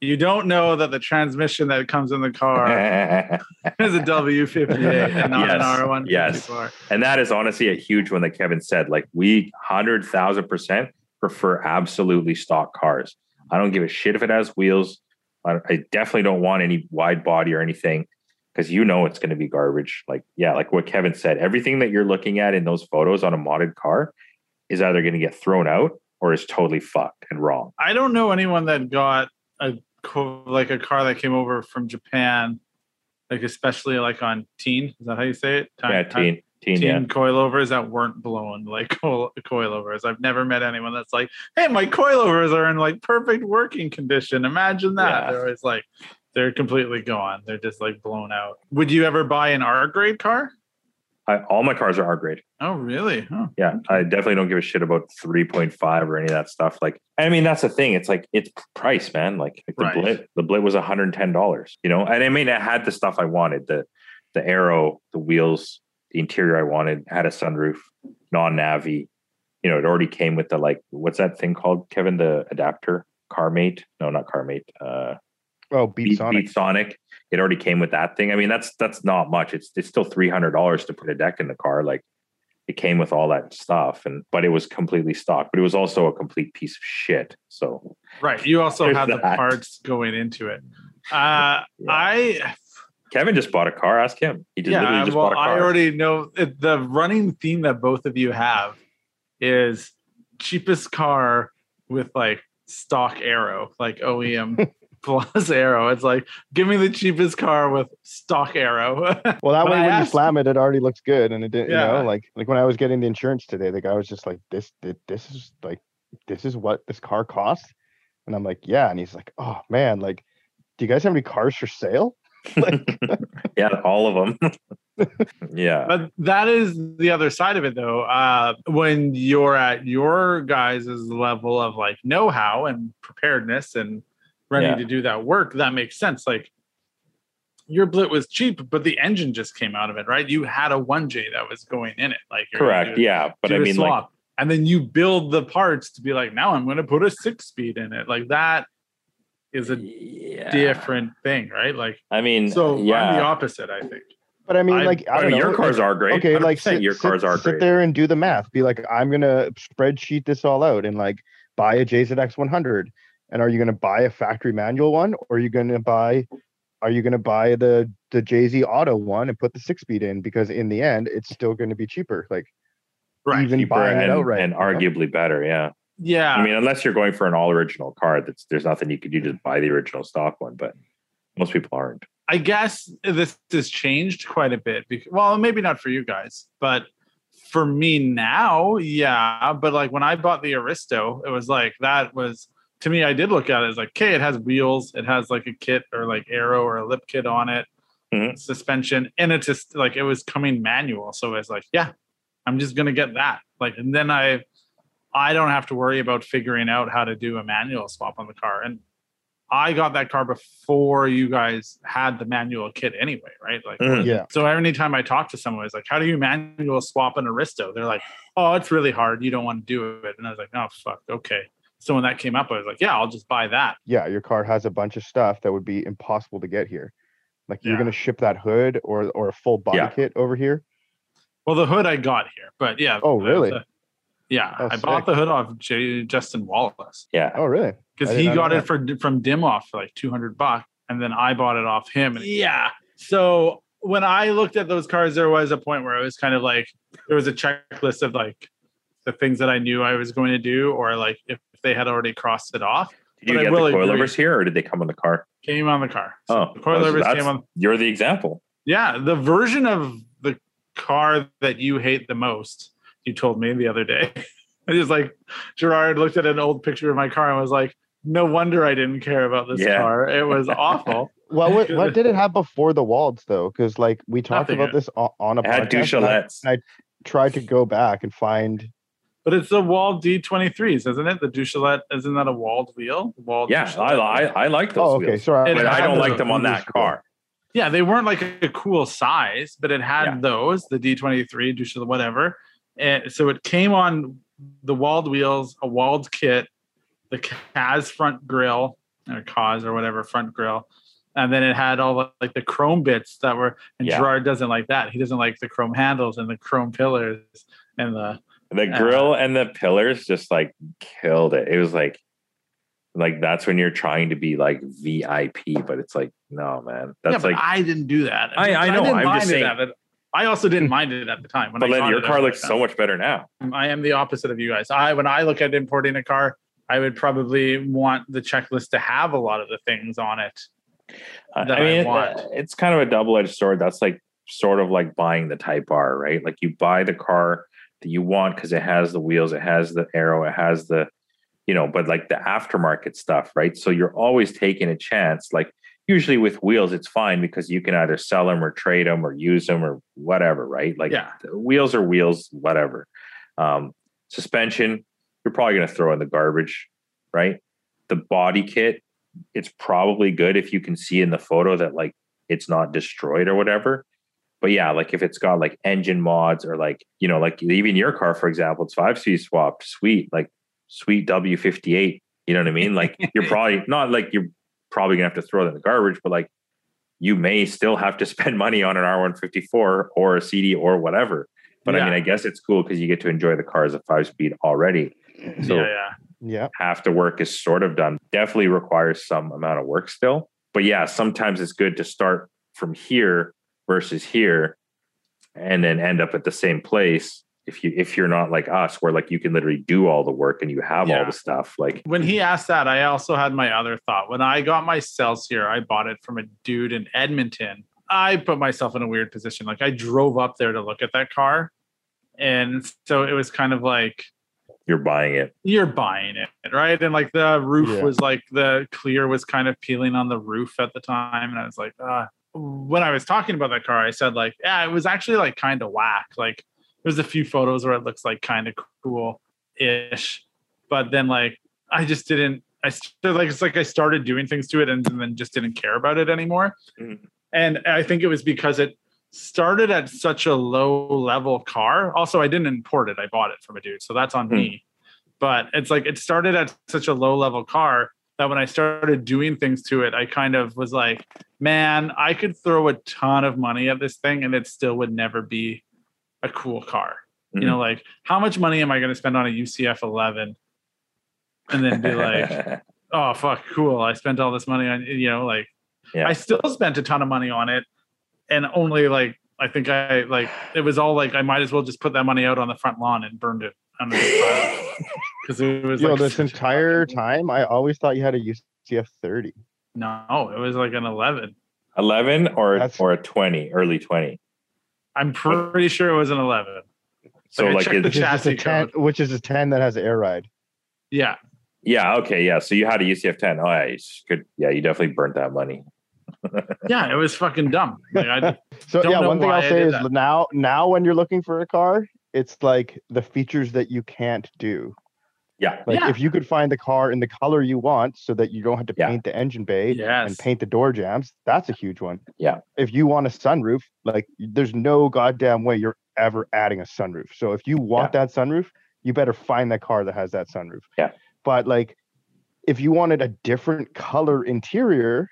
[SPEAKER 4] You don't know that the transmission that comes in the car *laughs* is a W58 and not an R154.
[SPEAKER 2] yes. And that is honestly a huge one that Kevin said. Like we hundred thousand percent prefer absolutely stock cars. I don't give a shit if it has wheels. I, I definitely don't want any wide body or anything because you know it's going to be garbage. Like yeah, like what Kevin said, everything that you're looking at in those photos on a modded car is either going to get thrown out or is totally fucked and wrong.
[SPEAKER 4] I don't know anyone that got a co- like a car that came over from Japan, like especially like on Tein. Is that how you say it? Time-
[SPEAKER 2] yeah, Tein, Tein,
[SPEAKER 4] Tein
[SPEAKER 2] yeah.
[SPEAKER 4] coilovers that weren't blown like *laughs* coil- coilovers. I've never met anyone that's like, "Hey, my coilovers are in like perfect working condition." Imagine that.
[SPEAKER 2] Yeah.
[SPEAKER 4] They're always like, they're completely gone. They're just like blown out. Would you ever buy an R grade car?
[SPEAKER 2] I, all my cars are R grade.
[SPEAKER 4] Oh, really? Huh.
[SPEAKER 2] Yeah, I definitely don't give a shit about 3.5 or any of that stuff. Like, I mean, that's the thing. It's like it's price, man. Like, like the
[SPEAKER 4] Right.
[SPEAKER 2] Blit, the Blit was 110 dollars. You know, and I mean, it had the stuff I wanted the the aero, the wheels, the interior I wanted, had a sunroof, non navy. You know, it already came with the like, what's that thing called, Kevin? The adapter, CarMate? No, not CarMate. Uh,
[SPEAKER 3] oh, Beat,
[SPEAKER 2] Beat,
[SPEAKER 3] Sonic.
[SPEAKER 2] Beat Sonic. It already came with that thing. I mean, that's that's not much. It's it's still three hundred dollars to put a deck in the car. Like it came with all that stuff, and but it was completely stock. But it was also a complete piece of shit. So
[SPEAKER 4] Right. You also had the parts going into it. *laughs* Uh,
[SPEAKER 2] Yeah.
[SPEAKER 4] I
[SPEAKER 2] Kevin just bought a car. Ask him. He just literally
[SPEAKER 4] yeah,
[SPEAKER 2] just
[SPEAKER 4] well,
[SPEAKER 2] bought a car.
[SPEAKER 4] I already know it- the running theme that both of you have is cheapest car with like stock aero, like OEM *laughs* *laughs* plus aero. It's like give me the cheapest car with stock aero. *laughs*
[SPEAKER 3] Well, that
[SPEAKER 4] But
[SPEAKER 3] way
[SPEAKER 4] I
[SPEAKER 3] when
[SPEAKER 4] asked-
[SPEAKER 3] you slam it, it already looks good, and it didn't.
[SPEAKER 4] Yeah.
[SPEAKER 3] You know, like like when I was getting the insurance today, the guy was just like, "This, this, this is like, this is what this car costs," and I'm like, "Yeah," and he's like, "Oh man, like, do you guys have any cars for sale?" *laughs*
[SPEAKER 2] Like, yeah, all of them. yeah,
[SPEAKER 4] but that is the other side of it though. Uh, when you're at your guys' level of like know-how and preparedness and ready
[SPEAKER 2] Yeah.
[SPEAKER 4] to do that work, that makes sense. Like your Blit was cheap, but the engine just came out of it, right? You had a 1J that was going in it. Like
[SPEAKER 2] Correct.
[SPEAKER 4] do-
[SPEAKER 2] Yeah. But
[SPEAKER 4] I
[SPEAKER 2] I
[SPEAKER 4] a
[SPEAKER 2] mean, like,
[SPEAKER 4] and then you build the parts to be like, now I'm going to put a six speed in it. Like that is a
[SPEAKER 2] yeah.
[SPEAKER 4] different thing, right? Like,
[SPEAKER 2] I mean,
[SPEAKER 4] so I'm the opposite, I think.
[SPEAKER 3] But I mean,
[SPEAKER 4] I-
[SPEAKER 3] like, I,
[SPEAKER 2] I
[SPEAKER 3] don't
[SPEAKER 2] mean,
[SPEAKER 3] know.
[SPEAKER 2] your cars are great.
[SPEAKER 3] okay, like
[SPEAKER 2] 100%
[SPEAKER 3] sit,
[SPEAKER 2] your cars
[SPEAKER 3] sit,
[SPEAKER 2] are
[SPEAKER 3] sit there and do the math. Be like, I'm gonna spreadsheet this all out and like buy a JZX 100. And are you gonna buy a factory manual one, or are you gonna buy, are you gonna buy the the JZ Auto one and put the six speed in? Because in the end, it's still going to be cheaper. Like
[SPEAKER 4] Right.
[SPEAKER 3] even
[SPEAKER 2] Cheaper
[SPEAKER 3] buying it
[SPEAKER 2] and,
[SPEAKER 3] outright,
[SPEAKER 2] and
[SPEAKER 3] you know?
[SPEAKER 2] arguably better. Yeah.
[SPEAKER 4] yeah.
[SPEAKER 2] I mean, unless you're going for an all original car, that's there's nothing you could do. Just buy the original stock one, but most people aren't.
[SPEAKER 4] I guess this has changed quite a bit. Because, well, maybe not for you guys, but for me now, yeah. But like when I bought the Aristo, it was like that was to me. I did look at it as like, okay, it has wheels, it has like a kit or like aero or a lip kit on it,
[SPEAKER 2] Mhm.
[SPEAKER 4] suspension, and it's just like it was coming manual. So it's like, yeah, I'm just gonna get that. Like, and then I, I don't have to worry about figuring out how to do a manual swap on the car. And I got that car before you guys had the manual kit anyway, right? Like,
[SPEAKER 2] Mhm.
[SPEAKER 3] Yeah.
[SPEAKER 4] so anytime I talk to someone, it's like, how do you manual swap an Aristo? They're like, oh, it's really hard. You don't want to do it. And I was like, oh, fuck. Okay. So when that came up, I was like, yeah, I'll just buy that.
[SPEAKER 3] yeah, your car has a bunch of stuff that would be impossible to get here. Like you're
[SPEAKER 4] Yeah.
[SPEAKER 3] gonna ship that hood or or a full body
[SPEAKER 2] Yeah.
[SPEAKER 3] kit over here.
[SPEAKER 4] Well, the hood I got here, but yeah.
[SPEAKER 3] Oh, really?
[SPEAKER 4] the- yeah.
[SPEAKER 3] Oh,
[SPEAKER 4] I bought the hood off J- Justin Wallace
[SPEAKER 2] Yeah.
[SPEAKER 3] Oh, really?
[SPEAKER 4] because he got it for from Dimoff for like 200 bucks. And then I bought it off him. And yeah. So when I looked at those cars, there was a point where it was kind of like there was a checklist of like the things that I knew I was going to do, or like if they had already crossed it off.
[SPEAKER 2] Did you
[SPEAKER 4] But I
[SPEAKER 2] get
[SPEAKER 4] will
[SPEAKER 2] the
[SPEAKER 4] agree.
[SPEAKER 2] coilovers here, or did they come on the car?
[SPEAKER 4] Came on the car.
[SPEAKER 2] Oh,
[SPEAKER 4] the coilovers
[SPEAKER 2] that's-
[SPEAKER 4] came on.
[SPEAKER 2] You're the example.
[SPEAKER 4] Yeah, the version of the car that you hate the most, you told me the other day. *laughs* I just like Gerard looked at an old picture of my car and was like, "No wonder I didn't care about this
[SPEAKER 2] Yeah.
[SPEAKER 4] car. It was *laughs* awful."
[SPEAKER 3] Well, what, what did it *laughs* have before the Walds though? Because like we talked
[SPEAKER 4] Nothing.
[SPEAKER 3] about this on, on a
[SPEAKER 2] It had
[SPEAKER 3] podcast. and I
[SPEAKER 2] Duchatelets.
[SPEAKER 3] tried to go back and find.
[SPEAKER 4] But it's the Wald D23s, isn't it? The Duchatelet, isn't that a Wald wheel? Wald
[SPEAKER 2] Yeah, I, I I like those
[SPEAKER 3] Oh, okay.
[SPEAKER 2] wheels,
[SPEAKER 3] Sorry,
[SPEAKER 2] but I don't
[SPEAKER 4] those
[SPEAKER 2] like them on that car.
[SPEAKER 4] Yeah, they weren't like a cool size, but it had
[SPEAKER 2] Yeah.
[SPEAKER 4] those, the D23, Duchatelet, whatever. And so it came on the Wald wheels, a Wald kit, the Kaz front grill, or Kaz or whatever front grill. And then it had all the, like the chrome bits that were, and
[SPEAKER 2] Yeah.
[SPEAKER 4] Gerard doesn't like that. He doesn't like the chrome handles and the chrome pillars and the
[SPEAKER 2] The
[SPEAKER 4] Uh,
[SPEAKER 2] grill and the pillars just like killed it. It was like, like that's when you're trying to be like VIP, but it's like, no, man, that's
[SPEAKER 4] yeah, but
[SPEAKER 2] like.
[SPEAKER 4] I didn't do that.
[SPEAKER 2] I- I know,
[SPEAKER 4] didn't
[SPEAKER 2] I'm
[SPEAKER 4] mind
[SPEAKER 2] just
[SPEAKER 4] it
[SPEAKER 2] saying-
[SPEAKER 4] at the- I also didn't mind it at the time. When
[SPEAKER 2] but
[SPEAKER 4] I
[SPEAKER 2] then your car looks so much better now.
[SPEAKER 4] I am the opposite of you guys. I when I look at importing a car, I would probably want the checklist to have a lot of the things on it.
[SPEAKER 2] I
[SPEAKER 4] that
[SPEAKER 2] I mean,
[SPEAKER 4] I want.
[SPEAKER 2] it's kind of a double edged sword. That's like sort of like buying the Type R, right? Like you buy the car that you want because it has the wheels, it has the aero, it has the, you know, but like the aftermarket stuff, right? So you're always taking a chance. Like usually with wheels, it's fine because you can either sell them or trade them or use them or whatever, right? Like
[SPEAKER 4] Yeah.
[SPEAKER 2] wheels are wheels, whatever. Um, suspension, you're probably going to throw in the garbage, right? The body kit, it's probably good if you can see in the photo that like it's not destroyed or whatever. But yeah, like if it's got like engine mods or like, you know, like even your car, for example, it's five speed swapped, sweet, like sweet W58. You know what I mean? Like you're *laughs* probably not like you're probably gonna have to throw it in the garbage, but like you may still have to *laughs* spend money on an R154 or a CD or whatever. But I mean, I guess it's cool because you get to enjoy the car as a five speed already. So
[SPEAKER 4] yeah, yeah.
[SPEAKER 3] Yeah.
[SPEAKER 2] half the work is sort of done. Definitely requires some amount of work still. But yeah, sometimes it's good to start from here versus here and then end up at the same place if you if you're not like us where like you can literally do all the work and you have all the stuff like
[SPEAKER 4] When he asked that, I also had my other thought. When I got my Celsior, I bought it from a dude in Edmonton. I put myself in a weird position. Like I drove up there to look at that car. And so it was kind of like
[SPEAKER 2] you're buying it.
[SPEAKER 4] you're buying it, right? And like the roof
[SPEAKER 3] Yeah.
[SPEAKER 4] was like the clear was kind of peeling on the roof at the time. And I was like, ah. When I was talking about that car, I said, like, yeah, it was actually like kind of whack. Like there's a few photos where it looks like kind of cool ish. But then like I just didn't I still like it's like I started doing things to it and, then just didn't care about it anymore.
[SPEAKER 2] Mhm.
[SPEAKER 4] And I think it was because it started at such a low level car. Also, I didn't import it; I bought it from a dude, so that's on
[SPEAKER 2] Hmm.
[SPEAKER 4] me. But it's like it started at such a low level car that when I started doing things to it, I kind of was like, man, I could throw a ton of money at this thing and it still would never be a cool car.
[SPEAKER 2] Mhm.
[SPEAKER 4] You know, like how much money am I going to spend on a UCF 11 and then be like, *laughs* oh, fuck, cool. I spent all this money on, you know, like
[SPEAKER 2] Yeah.
[SPEAKER 4] I still spent a ton of money on it and only like, I think I like it was all like I might as well just put that money out on the front lawn and burned it under the *laughs* pile because it was
[SPEAKER 3] Yo,
[SPEAKER 4] like
[SPEAKER 3] this entire
[SPEAKER 4] fucking-
[SPEAKER 3] time, I always thought you had a UCF 30.
[SPEAKER 4] No, it was like an 11.
[SPEAKER 2] 11 or
[SPEAKER 3] That's-
[SPEAKER 2] or a 20, early 20.
[SPEAKER 4] I'm pretty sure it was an 11.
[SPEAKER 2] So
[SPEAKER 4] I
[SPEAKER 2] like it-
[SPEAKER 4] the
[SPEAKER 3] Which is, a
[SPEAKER 4] chassis
[SPEAKER 3] 10,
[SPEAKER 4] code.
[SPEAKER 3] which is a 10 that has air ride.
[SPEAKER 4] Yeah.
[SPEAKER 2] yeah, okay, yeah. So you had a UCF 10. Oh, yeah, you could yeah, you definitely burnt that money. *laughs*
[SPEAKER 4] Yeah. It was fucking dumb. Like, I, *laughs*
[SPEAKER 3] So yeah, one thing I'll say is
[SPEAKER 4] that.
[SPEAKER 3] now now when you're looking for a car, it's like the features that you can't do.
[SPEAKER 2] Yeah.
[SPEAKER 3] Like
[SPEAKER 4] Yeah.
[SPEAKER 3] if you could find the car in the color you want so that you don't have to
[SPEAKER 2] Yeah.
[SPEAKER 3] paint the engine bay
[SPEAKER 4] yes.
[SPEAKER 3] and paint the door jams, that's a huge one.
[SPEAKER 2] Yeah.
[SPEAKER 3] If you want a sunroof, like there's no goddamn way you're ever adding a sunroof. So if you want that sunroof, you better find that car that has that sunroof.
[SPEAKER 2] Yeah.
[SPEAKER 3] But like if you wanted a different color interior,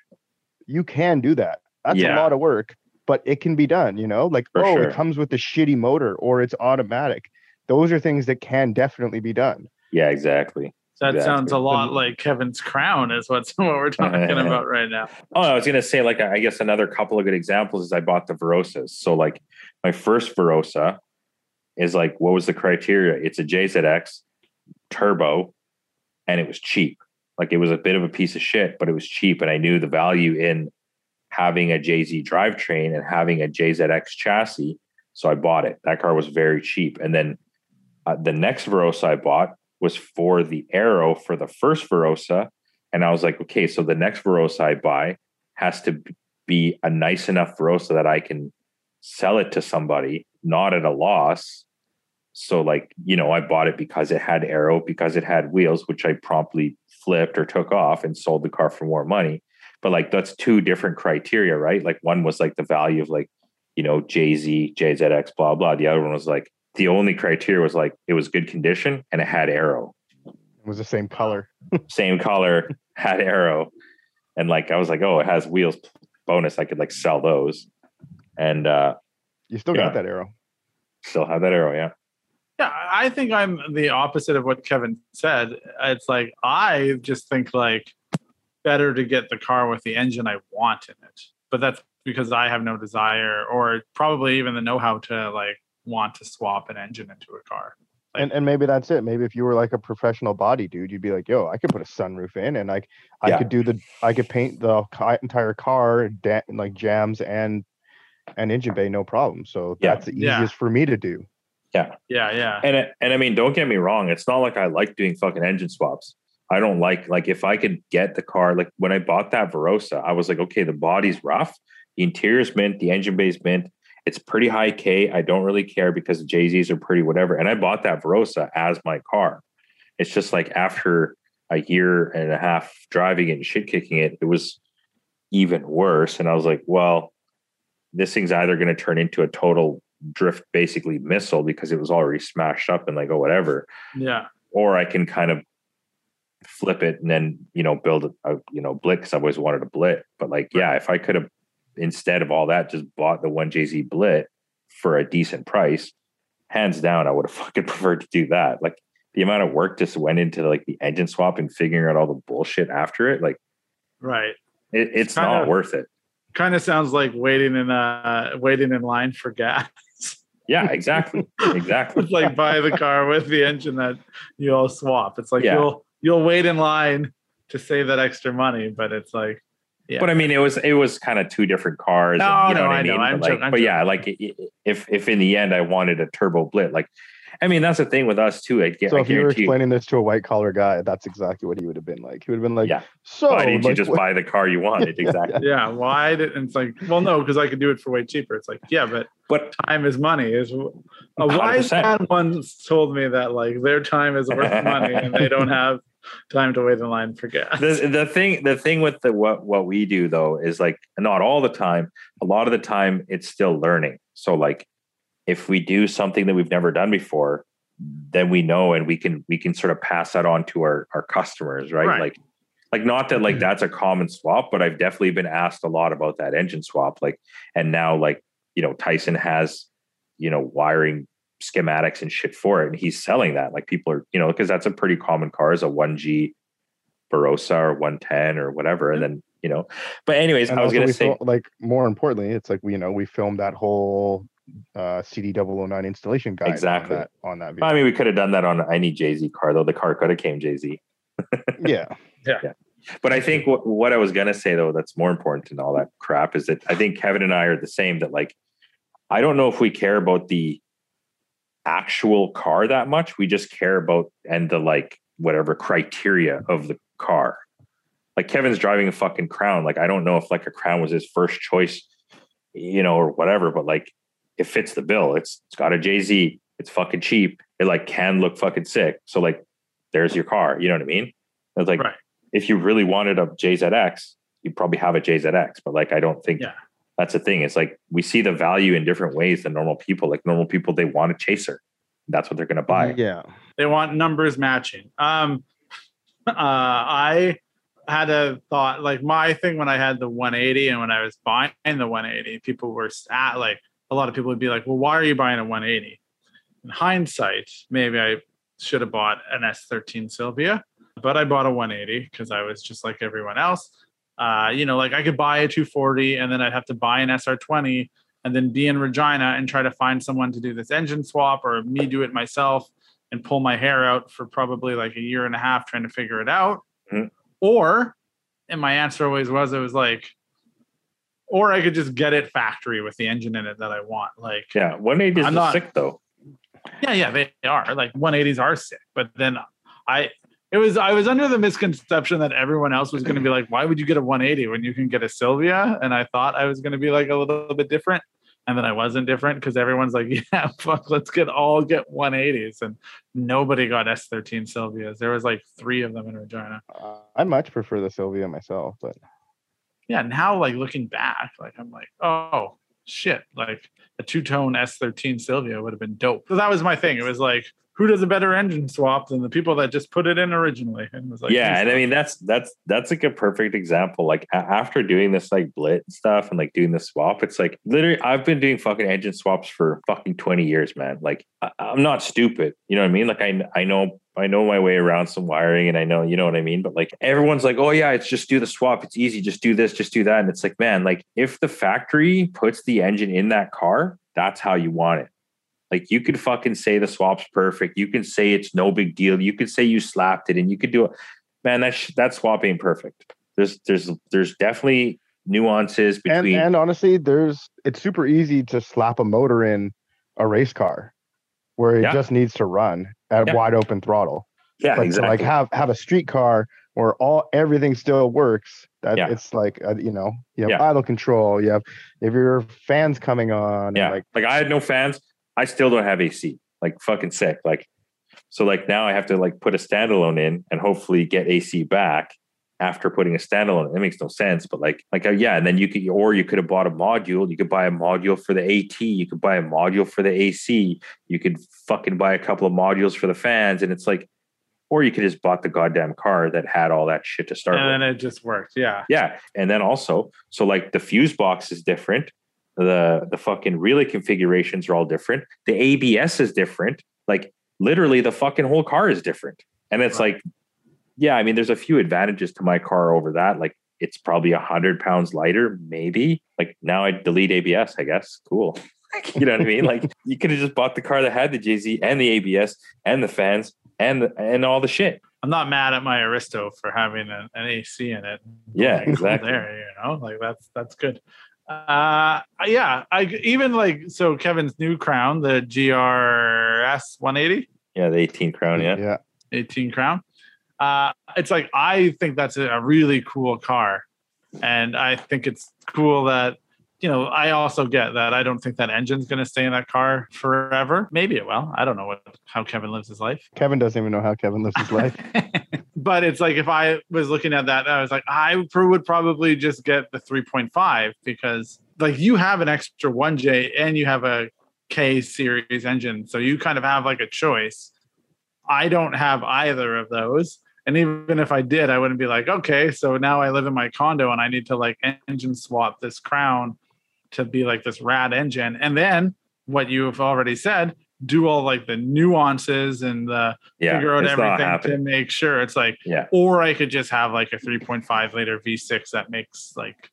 [SPEAKER 3] you can do that. That's
[SPEAKER 2] Yeah.
[SPEAKER 3] a lot of work, but it can be done, you know? Like,
[SPEAKER 2] For
[SPEAKER 3] oh,
[SPEAKER 2] sure.
[SPEAKER 3] it comes with a shitty motor or it's automatic. Those are things that can definitely be done.
[SPEAKER 2] Yeah, exactly.
[SPEAKER 4] that
[SPEAKER 2] exactly.
[SPEAKER 4] sounds a lot like Kevin's crown, is what's *laughs* what we're *laughs* talking about right now.
[SPEAKER 2] Oh, I was gonna say, like, I guess another couple of good examples is I bought the Verossas. So, like, my first Verossa is like, what was the criteria? It's a JZX turbo, and it was cheap. Like, it was a bit of a piece of shit, but it was cheap, and I knew the value in having a JZ drivetrain and having a JZX chassis. So I bought it. That car was very cheap, and then uh, the next Verossa I bought was for the Aero for the first Verossa, and I was like, okay, so the next Verossa I buy has to be a nice enough Verossa that I can sell it to somebody, not at a loss. So, like, you know, I bought it because it had aero, because it had wheels, which I promptly flipped or took off and sold the car for more money. But like, that's two different criteria, right? Like, one was like the value of like, you know, JZ, JZX, blah, blah. The other one was like, the only criteria was like, it was good condition and it had aero
[SPEAKER 3] It was the same color. *laughs*
[SPEAKER 2] same color, had aero, and like I was like, oh, it has wheels bonus. I could like sell those, and uh
[SPEAKER 3] You still
[SPEAKER 2] Yeah.
[SPEAKER 3] got that aero.
[SPEAKER 2] still have that aero. Yeah,
[SPEAKER 4] Yeah, I think I'm the opposite of what Kevin said. It's like I just think like better to get the car with the engine I want in it. But that's because I have no desire or probably even the know-how to like want to swap an engine into a car. Like-
[SPEAKER 3] and and maybe that's it. Maybe if you were like a professional body dude, you'd be like, "Yo, I could put a sunroof in, and like I
[SPEAKER 2] Yeah.
[SPEAKER 3] could do the, I could paint the entire car, da- like jams and and engine bay, no problem." So
[SPEAKER 2] Yeah.
[SPEAKER 3] that's the
[SPEAKER 4] Yeah.
[SPEAKER 3] easiest for me to do.
[SPEAKER 4] Yeah, yeah, yeah.
[SPEAKER 2] and it, and I mean, don't get me wrong. It's not like I like doing fucking engine swaps. I don't like like if I could get the car like when I bought that Verossa, I was like, okay, the body's rough, the interior's mint, the engine bay's mint. It's pretty high K. I don't really care because the JZs are pretty whatever. And I bought that Verossa as my car. It's just like after a year and a half driving it and shit kicking it, it was even worse. And I was like, well, this thing's either going to turn into a total drift, basically missile because it was already smashed up and like, oh, whatever.
[SPEAKER 4] Yeah.
[SPEAKER 2] Or I can kind of flip it and then, you know, build a, a you know, blit because I've always wanted a blit. But like, yeah, if I could have, instead of all that, just bought the one JZ blit for a decent price, hands down, I would have *laughs* fucking preferred to do that. Like, the amount of work just went into like the engine swap and figuring out all the bullshit after it, like
[SPEAKER 4] Right.
[SPEAKER 2] it, it's not
[SPEAKER 4] of-
[SPEAKER 2] worth it.
[SPEAKER 4] Kind of sounds like waiting in uh waiting in line for gas. *laughs*
[SPEAKER 2] Yeah, exactly, exactly.
[SPEAKER 4] it's like buy the car with the engine that you'll swap. It's like
[SPEAKER 2] Yeah.
[SPEAKER 4] you'll you'll wait in line to save that extra money, but it's like Yeah.
[SPEAKER 2] But I mean, it was it was kind of two different cars.
[SPEAKER 4] No,
[SPEAKER 2] and, you know
[SPEAKER 4] no,
[SPEAKER 2] what
[SPEAKER 4] I
[SPEAKER 2] I
[SPEAKER 4] know.
[SPEAKER 2] mean.
[SPEAKER 4] I'm
[SPEAKER 2] but, like,
[SPEAKER 4] joking, I'm
[SPEAKER 2] but yeah, like i- i- if if in the end I wanted a turbo blit, like I mean, that's the thing with us too. I, gu-
[SPEAKER 3] So
[SPEAKER 2] I
[SPEAKER 3] if you were explaining this to a white collar guy, that's exactly what he would have been like. He would have been like,
[SPEAKER 2] Yeah.
[SPEAKER 3] "So
[SPEAKER 2] why didn't you just
[SPEAKER 3] what-
[SPEAKER 2] buy the car you wanted? *laughs* Exactly.
[SPEAKER 4] yeah, why did and it's like, well, no, because I could do it for way cheaper. It's like, yeah, but
[SPEAKER 2] But
[SPEAKER 4] time is money. Is a wise
[SPEAKER 2] 100%.
[SPEAKER 4] man once told me that like their time is worth money and they don't *laughs* have time to wait in line for gas.
[SPEAKER 2] the the thing the thing with the what what we do though is like not all the time a lot of the time it's still learning so like if we do something that we've never done before then we know and we can we can sort of pass that on to our our customers right,
[SPEAKER 4] Right.
[SPEAKER 2] like like not that like mm-hmm. that's a common swap but i've definitely been asked a lot about that engine swap like and now like you know tyson has you know wiring schematics and shit for it and he's selling that like people are you know because that's a pretty common car is a 1g Verossa or 110 or whatever. And then, you know, but anyways,
[SPEAKER 3] And
[SPEAKER 2] I was going to say,
[SPEAKER 3] fil- like more importantly, it's like we you know we filmed that whole uh, CD 009 installation guide
[SPEAKER 2] Exactly.
[SPEAKER 3] on that on that
[SPEAKER 2] I mean, we could have done that on any JZ car, though the car could have came JZ. *laughs* yeah,
[SPEAKER 3] yeah
[SPEAKER 2] But I think what, what I was going to say, though, that's more important than all that crap is that I think Kevin and I are the same that, like, I don't know if we care about the actual car that much. We just care about and the like, whatever criteria of the car. Like, Kevin's driving a fucking crown. Like, I don't know if like a crown was his first choice, you know, or whatever, but like, it fits the bill. It's, it's got a JZ. It's fucking cheap. It like can look fucking sick. So, like, there's your car. You know what I mean? It's like,
[SPEAKER 4] Right.
[SPEAKER 2] if you really wanted a JZX, you probably have a JZX. But like, I don't think
[SPEAKER 4] Yeah.
[SPEAKER 2] That's the thing. It's like we see the value in different ways than normal people. Like normal people, they want a chaser. That's what they're going to buy.
[SPEAKER 3] yeah.
[SPEAKER 4] They want numbers matching. Um, uh, I had a thought like my thing when I had the 180 and when I was buying the 180, people were at like a lot of people would be like, "Well, why are you buying a 180?" In hindsight, maybe I should have bought an S13 Sylvia, but I bought a 180 because I was just like everyone else. Uh, you know, like I could buy a 240 and then I'd have to buy an SR20 and then be in Regina and try to find someone to do this engine swap or me do it myself and pull my hair out for probably like a year and a half trying to figure it out.
[SPEAKER 2] Mhm.
[SPEAKER 4] Or, and my answer always was, it was like, or I could just get it factory with the engine in it that I want. Like,
[SPEAKER 2] Yeah. 180 is
[SPEAKER 4] I'm not-
[SPEAKER 2] sick though.
[SPEAKER 4] yeah, yeah, they are. Like 180s are sick, but then I it was I was under the misconception that everyone else was going to be like, why would you get a 180 when you can get a Sylvia? And I thought I was going to be like a little bit different, and then I wasn't different because everyone's like, *laughs* yeah, fuck, let's get all get 180s, and nobody got S13 Sylvias. There was like three of them in Regina.
[SPEAKER 3] Uh, I much prefer the Sylvia myself, but
[SPEAKER 4] Yeah, now like looking back, like I'm like, oh shit, like a two tone S13 Sylvia would have been dope. So that was my thing. It was like, who does a better engine swap than the people that just put it in originally? And was like,
[SPEAKER 2] yeah, and I mean that's that's that's like a perfect example. Like a- after doing this like blit stuff and like doing the swap, it's like literally I've been doing fucking engine swaps for fucking twenty years, man. Like I, I'm not stupid, you know what I mean? Like I I know I know my way around some wiring, and I know you know what I mean. But like everyone's like, oh yeah, it's just do the swap. It's easy, just do this, just do that. And it's like, man, like if the factory puts the engine in that car, that's how you want it. Like you could fucking say the swap's perfect. You can say it's no big deal. You could say you slapped it, and you could do it. Man, that sh- that swap ain't perfect. There's there's there's definitely nuances between.
[SPEAKER 3] and honestly, there's it's super easy to slap a motor in a race car where it
[SPEAKER 2] Yeah.
[SPEAKER 3] just needs to run at
[SPEAKER 2] Yeah.
[SPEAKER 3] wide open throttle.
[SPEAKER 2] yeah,
[SPEAKER 3] but
[SPEAKER 2] exactly.
[SPEAKER 3] like have have a street car where all everything still works that
[SPEAKER 2] Yeah.
[SPEAKER 3] it's like uh, you know you have idle control you have if your fans coming on
[SPEAKER 2] yeah,
[SPEAKER 3] like
[SPEAKER 2] like, I had no fans. I still don't have AC. Like fucking sick. Like so, like now I have to like put a standalone in and hopefully get AC back after putting a standalone. That makes no sense. But like like uh, yeah, and then you could or you could have bought a module. You could buy a module for the AT. You could buy a module for the AC. You could fucking buy a couple of modules for the fans, and it's like, or you could just bought the goddamn car that had all that shit to start with.
[SPEAKER 4] and then it just worked. Yeah.
[SPEAKER 2] Yeah, and then also, so like the fuse box is different. The the fucking relay configurations are all different. The ABS is different. Like literally, the fucking whole car is different. And it's
[SPEAKER 4] Right.
[SPEAKER 2] like, yeah, I mean, there's a few advantages to my car over that. Like it's probably a hundred pounds lighter, maybe. Like now I delete ABS, I guess. Cool. *laughs* you know what I mean? Like you could have just bought the car that had the JZ and the ABS and the fans and the, and all the shit.
[SPEAKER 4] I'm not mad at my Aristo for having an, an AC in it.
[SPEAKER 2] Yeah, *laughs* exactly.
[SPEAKER 4] There, you know, like that's that's good. Uh, yeah, I even like so Kevin's new crown, the GRS 180.
[SPEAKER 2] Yeah, the 18 crown. Yeah.
[SPEAKER 3] yeah
[SPEAKER 4] 18 crown uh it's like i think that's a, a really cool car and i think it's cool that you know, I also get that. I don't think that engine's going to stay in that car forever. Maybe it will. I don't know what how Kevin lives his life.
[SPEAKER 3] Kevin doesn't even know how Kevin lives his life. *laughs* *laughs*
[SPEAKER 4] but it's like if I was looking at that, I was like, I would probably just get the 3.5 because like you have an extra 1J and you have a K series engine. So you kind of have like a choice. I don't have either of those. And even if I did, I wouldn't be like, okay, so now I live in my condo and I need to like engine swap this crown to be like this rad engine. And then what you've already said, do all like the nuances and the
[SPEAKER 2] Yeah,
[SPEAKER 4] figure out everything to make sure it's like,
[SPEAKER 2] Yeah.
[SPEAKER 4] or I could just have like a 3.5 liter V6 that makes like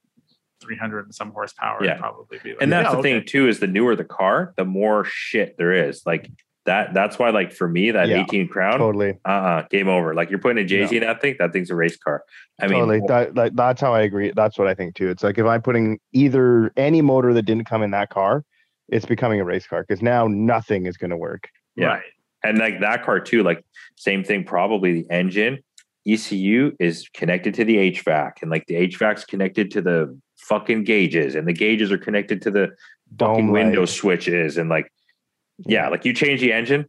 [SPEAKER 4] 300 and some horsepower. and
[SPEAKER 2] Yeah.
[SPEAKER 4] probably be like,
[SPEAKER 2] and that's
[SPEAKER 4] yeah,
[SPEAKER 2] the
[SPEAKER 4] okay.
[SPEAKER 2] thing too is the newer the car the more shit there is like that that's why like for me that
[SPEAKER 3] Yeah,
[SPEAKER 2] 18 crown
[SPEAKER 3] totally,
[SPEAKER 2] uh-uh game over like you're putting a jz in that thing that thing's a race car i mean
[SPEAKER 3] totally. That, that, that's how I agree. That's what I think too. It's like if I'm putting either any motor that didn't come in that car, it's becoming a race car because now nothing is going to work.
[SPEAKER 2] yeah.
[SPEAKER 4] Right.
[SPEAKER 2] and like that car too like same thing probably the engine ecu is connected to the hvac and like the hvac's connected to the fucking gauges and the gauges are connected to the fucking
[SPEAKER 3] Dome
[SPEAKER 2] window
[SPEAKER 3] lights.
[SPEAKER 2] switches and like yeah like you change the engine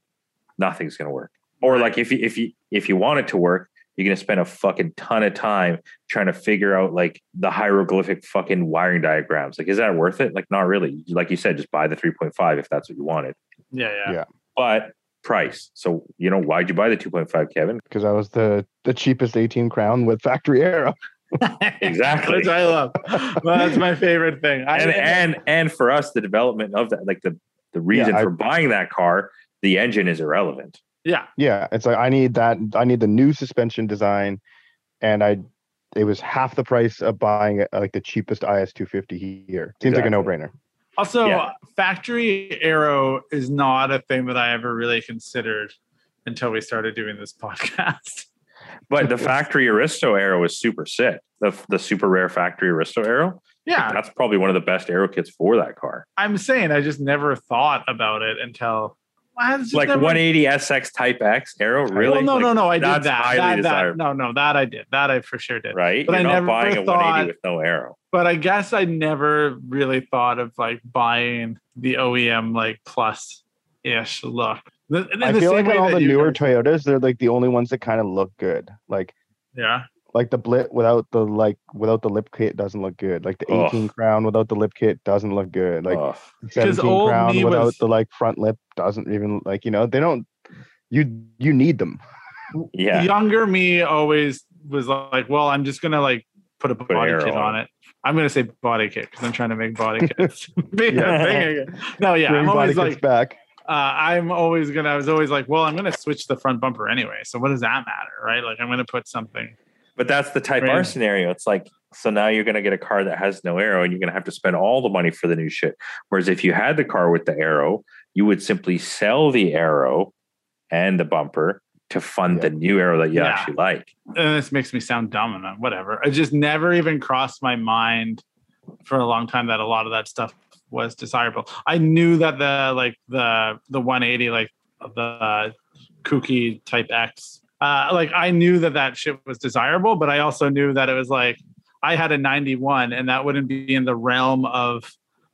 [SPEAKER 2] nothing's gonna work or like if you if you if you want it to work you're gonna spend a fucking ton of time trying to figure out like the hieroglyphic fucking wiring diagrams like is that worth it like not really like you said just buy the 3.5 if that's what you wanted
[SPEAKER 4] Yeah. Yeah.
[SPEAKER 3] Yeah.
[SPEAKER 2] but price so you know why'd you buy the 2.5 kevin *laughs*
[SPEAKER 3] because I was the the cheapest 18 crown with factory aero. *laughs*
[SPEAKER 2] Exactly.
[SPEAKER 4] Which I love. Well, that's my favorite thing. I,
[SPEAKER 2] and and and for us the development of that like the the reason
[SPEAKER 3] I-
[SPEAKER 2] for buying that car the engine is irrelevant
[SPEAKER 4] yeah.
[SPEAKER 3] Yeah, it's like I need that. I need the new suspension design, and I. It was half the price of buying uh, like the cheapest IS 250 here. Seems like a no brainer.
[SPEAKER 4] Also,
[SPEAKER 2] Yeah.
[SPEAKER 4] factory aero is not a thing that I ever really considered until we started doing this *laughs* podcast.
[SPEAKER 2] But the factory Aristo aero is super sick. The the super rare factory Aristo aero.
[SPEAKER 4] Yeah.
[SPEAKER 2] That's probably one of the best aero kits for that car.
[SPEAKER 4] I'm saying I just never thought about it until just
[SPEAKER 2] Like
[SPEAKER 4] never-
[SPEAKER 2] 180 SX Type X aero, really?
[SPEAKER 4] Well, no,
[SPEAKER 2] Like,
[SPEAKER 4] no, no. I did that. That, that. No, no, that I did. That I for sure did.
[SPEAKER 2] Right?
[SPEAKER 4] But
[SPEAKER 2] You're
[SPEAKER 4] I
[SPEAKER 2] not
[SPEAKER 4] never
[SPEAKER 2] buying a 180
[SPEAKER 4] thought-
[SPEAKER 2] with no aero.
[SPEAKER 4] But I guess I never really thought of like buying the OEM like plus ish look. The- in
[SPEAKER 3] I feel like
[SPEAKER 4] way
[SPEAKER 3] all the newer
[SPEAKER 4] guys-
[SPEAKER 3] Toyotas, they're like the only ones that kind of look good. Like
[SPEAKER 4] yeah.
[SPEAKER 3] Like the blit without the like without the lip kit doesn't look good. Like the
[SPEAKER 2] Ugh.
[SPEAKER 3] 18 crown without the lip kit doesn't look good. Like
[SPEAKER 2] Ugh.
[SPEAKER 3] 17 crown
[SPEAKER 4] me
[SPEAKER 3] without
[SPEAKER 4] was-
[SPEAKER 3] the like front lip doesn't even like you know they don't you you need them.
[SPEAKER 2] yeah.
[SPEAKER 4] Younger me always was like, well, I'm just gonna like put a body
[SPEAKER 2] aero
[SPEAKER 4] kit
[SPEAKER 2] on
[SPEAKER 4] on it. I'm gonna say body kit because I'm trying to make body *laughs* kits. *laughs*
[SPEAKER 2] Yeah.
[SPEAKER 4] thing again. No, yeah,
[SPEAKER 3] Bring
[SPEAKER 4] I'm
[SPEAKER 3] body
[SPEAKER 4] always like,
[SPEAKER 3] back.
[SPEAKER 4] uh, I'm always gonna. I was always like, well, I'm gonna switch the front bumper anyway. So what does that matter, right? Like I'm gonna put something.
[SPEAKER 2] But that's the Type
[SPEAKER 4] Right.
[SPEAKER 2] R scenario. It's like, so now you're going to get a car that has no aero and you're going to have to spend all the money for the new shit. Whereas if you had the car with the aero, you would simply sell the aero and the bumper to fund the new aero that you
[SPEAKER 4] Yeah.
[SPEAKER 2] actually like.
[SPEAKER 4] And this makes me sound dumb and uh, whatever. It just never even crossed my mind for a long time that a lot of that stuff was desirable. I knew that the like the the 180 like the uh, kouki type X. Uh, like I knew that that shit was desirable, but I also knew that it was like I had a 91 and that wouldn't be in the realm of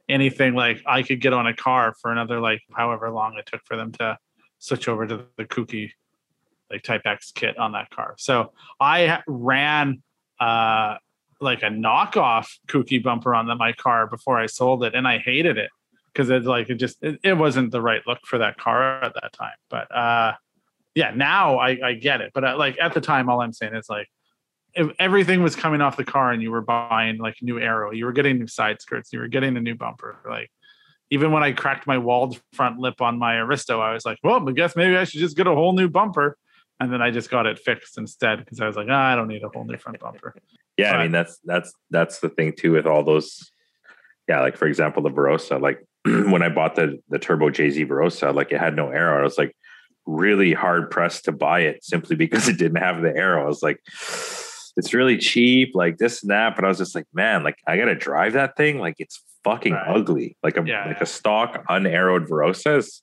[SPEAKER 4] anything like I could get on a car for another like however long it took for them to switch over to the kouki like type X kit on that car. So I ran uh like a knockoff kouki bumper on the, my car before I sold it and I hated it because it's like it just it, it wasn't the right look for that car at that time. But uh yeah, now I, I get it. But uh, like at the time, all I'm saying is like if everything was coming off the car and you were buying like new aero, you were getting new side skirts, you were getting a new bumper. Like even when I cracked my Wald front lip on my Aristo, I was like, well, I guess maybe I should just get a whole new bumper. And then I just got it fixed instead because I was like, ah, I don't need a whole new front bumper. *laughs*
[SPEAKER 2] Yeah, I mean that's that's that's the thing too with all those. Yeah, like for example, the Verossa. Like *clears throat* when I bought the the Turbo JZ Verossa, like it had no aero. I was like really hard pressed to buy it simply because it didn't have the aero. I was like, it's really cheap, like this and that. But I was just like, man, like I gotta drive that thing. Like it's fucking
[SPEAKER 4] Right.
[SPEAKER 2] ugly. Like a
[SPEAKER 4] Yeah,
[SPEAKER 2] like
[SPEAKER 4] yeah.
[SPEAKER 2] a stock unarrowed Verossa is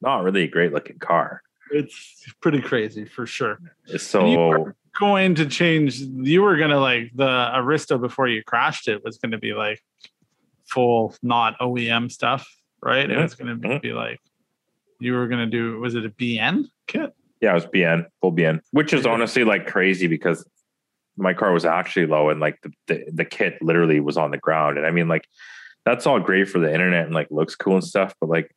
[SPEAKER 2] not really a great looking car.
[SPEAKER 4] It's pretty crazy for sure.
[SPEAKER 2] So
[SPEAKER 4] you were going to change, you were going to like the Aristo before you crashed it was going to be like full not OEM stuff, right? It
[SPEAKER 2] Mhm.
[SPEAKER 4] was going to be,
[SPEAKER 2] Mhm.
[SPEAKER 4] be like you were going to do. Was it a BN kit?
[SPEAKER 2] Yeah, it was BN, full BN, which is honestly like crazy because my car was actually low and like the, the, the kit literally was on the ground. And I mean, like, that's all great for the internet and like looks cool and stuff, but like,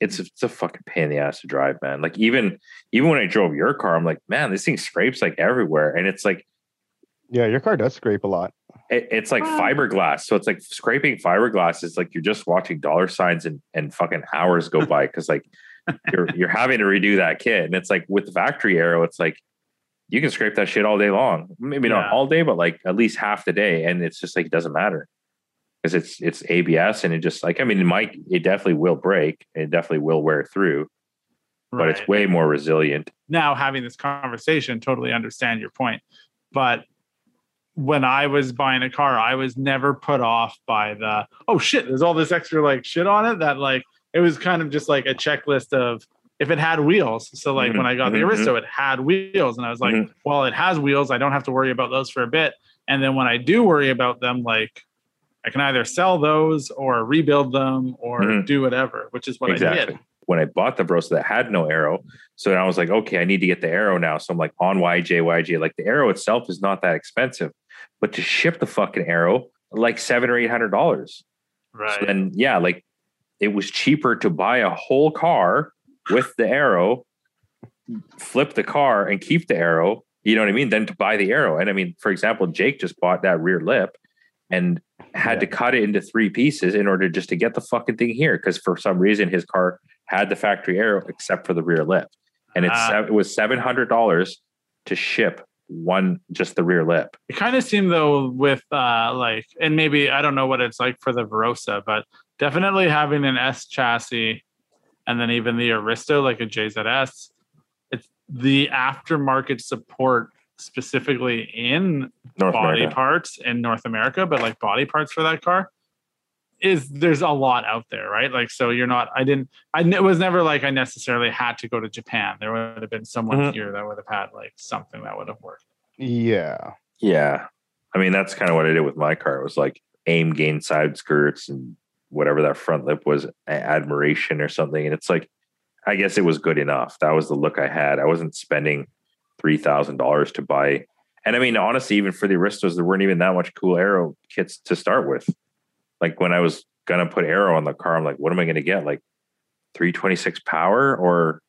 [SPEAKER 2] it's it's a fucking pain in the ass to drive, man. Like even even when I drove your car, I'm like, man, this thing scrapes like everywhere, and it's like
[SPEAKER 3] Yeah, your car does scrape a lot.
[SPEAKER 2] It, it's like
[SPEAKER 4] Wow.
[SPEAKER 2] fiberglass. So it's like scraping fiberglass is like you're just watching dollar signs and and fucking hours go by because like *laughs* you're you're having to redo that kit. And it's like with the factory aero, it's like you can scrape that shit all day long. Maybe not all day, but like at least half the day. And it's just like it doesn't matter. Because it's it's ABS and it just like I mean it might it definitely will break. It definitely will wear through, but it's way more resilient.
[SPEAKER 4] now having this conversation totally understand your point but when i was buying a car i was never put off by the oh shit there's all this extra like shit on it that like it was kind of just like a checklist of if it had wheels so like
[SPEAKER 2] Mhm,
[SPEAKER 4] when i got the
[SPEAKER 2] mhm,
[SPEAKER 4] aristo it had wheels and i was like
[SPEAKER 2] Mhm.
[SPEAKER 4] well it has wheels i don't have to worry about those for a bit and then when i do worry about them like i can either sell those or rebuild them or
[SPEAKER 2] Mhm.
[SPEAKER 4] do whatever which is what i did
[SPEAKER 2] When I bought the Verossa that had no aero, so I was like, okay, I need to get the aero now. So I'm like on YJ, YJ. Like the aero itself is not that expensive, but to ship the fucking aero, like seven or eight hundred dollars.
[SPEAKER 4] right
[SPEAKER 2] So then, yeah, like it was cheaper to buy a whole car with the aero, flip the car and keep the aero. You know what I mean? Than to buy the aero. And I mean, for example, Jake just bought that rear lip and had to cut it into three pieces in order just to get the fucking thing here because for some reason his car had the factory aero except for the rear lip, and it's
[SPEAKER 4] ah.
[SPEAKER 2] sev- it was seven hundred dollars to ship one just the rear lip.
[SPEAKER 4] It kind of seemed though with uh like and maybe I don't know what it's like for the Verossa, but definitely having an S chassis and then even the Aristo like a JZS, it's the aftermarket support specifically in
[SPEAKER 2] North
[SPEAKER 4] body
[SPEAKER 2] America.
[SPEAKER 4] parts in North America, but like body parts for that car is there's a lot out there, right? Like so you're not I didn't I it was never like I necessarily had to go to Japan. There would have been someone
[SPEAKER 2] Mhm.
[SPEAKER 4] here that would have had like something that would have worked.
[SPEAKER 3] Yeah.
[SPEAKER 2] Yeah. I mean, that's kind of what I did with my car. It was like Aimgain side skirts and whatever that front lip was, admiration or something. And it's like, I guess it was good enough. That was the look I had. I wasn't spending $3,000 to buy. And I mean, honestly, even for the Aristos, there weren't even that much cool aero kits to start with. Like when I was going to put aero on the car, I'm like, what am I going to get? Like 326 power or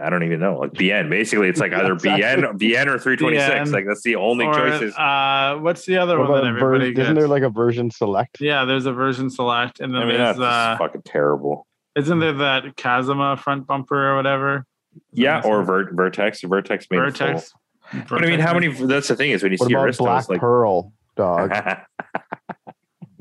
[SPEAKER 2] I don't even know. Like BN. Basically, it's like either *laughs*
[SPEAKER 3] Exactly.
[SPEAKER 2] BN, BN or 326.
[SPEAKER 4] BN.
[SPEAKER 2] Like that's the only
[SPEAKER 4] Or,
[SPEAKER 2] choices.
[SPEAKER 4] Uh, what's the other
[SPEAKER 3] What
[SPEAKER 4] one that
[SPEAKER 3] about ver-
[SPEAKER 4] gets?
[SPEAKER 3] isn't there like a version select?
[SPEAKER 4] yeah, there's a version select, and then
[SPEAKER 2] I mean, that's
[SPEAKER 4] there's uh,
[SPEAKER 2] fucking terrible.
[SPEAKER 4] isn't there that Kazuma front bumper or whatever?
[SPEAKER 2] Yeah, or
[SPEAKER 4] Ver-
[SPEAKER 2] Ver- Vertex. Vertex made it full.
[SPEAKER 4] Vertex.
[SPEAKER 2] But I mean, how many? That's the thing is when you
[SPEAKER 3] What
[SPEAKER 2] see
[SPEAKER 3] about
[SPEAKER 2] Aristos,
[SPEAKER 3] Black
[SPEAKER 2] like
[SPEAKER 3] Pearl, dog? *laughs*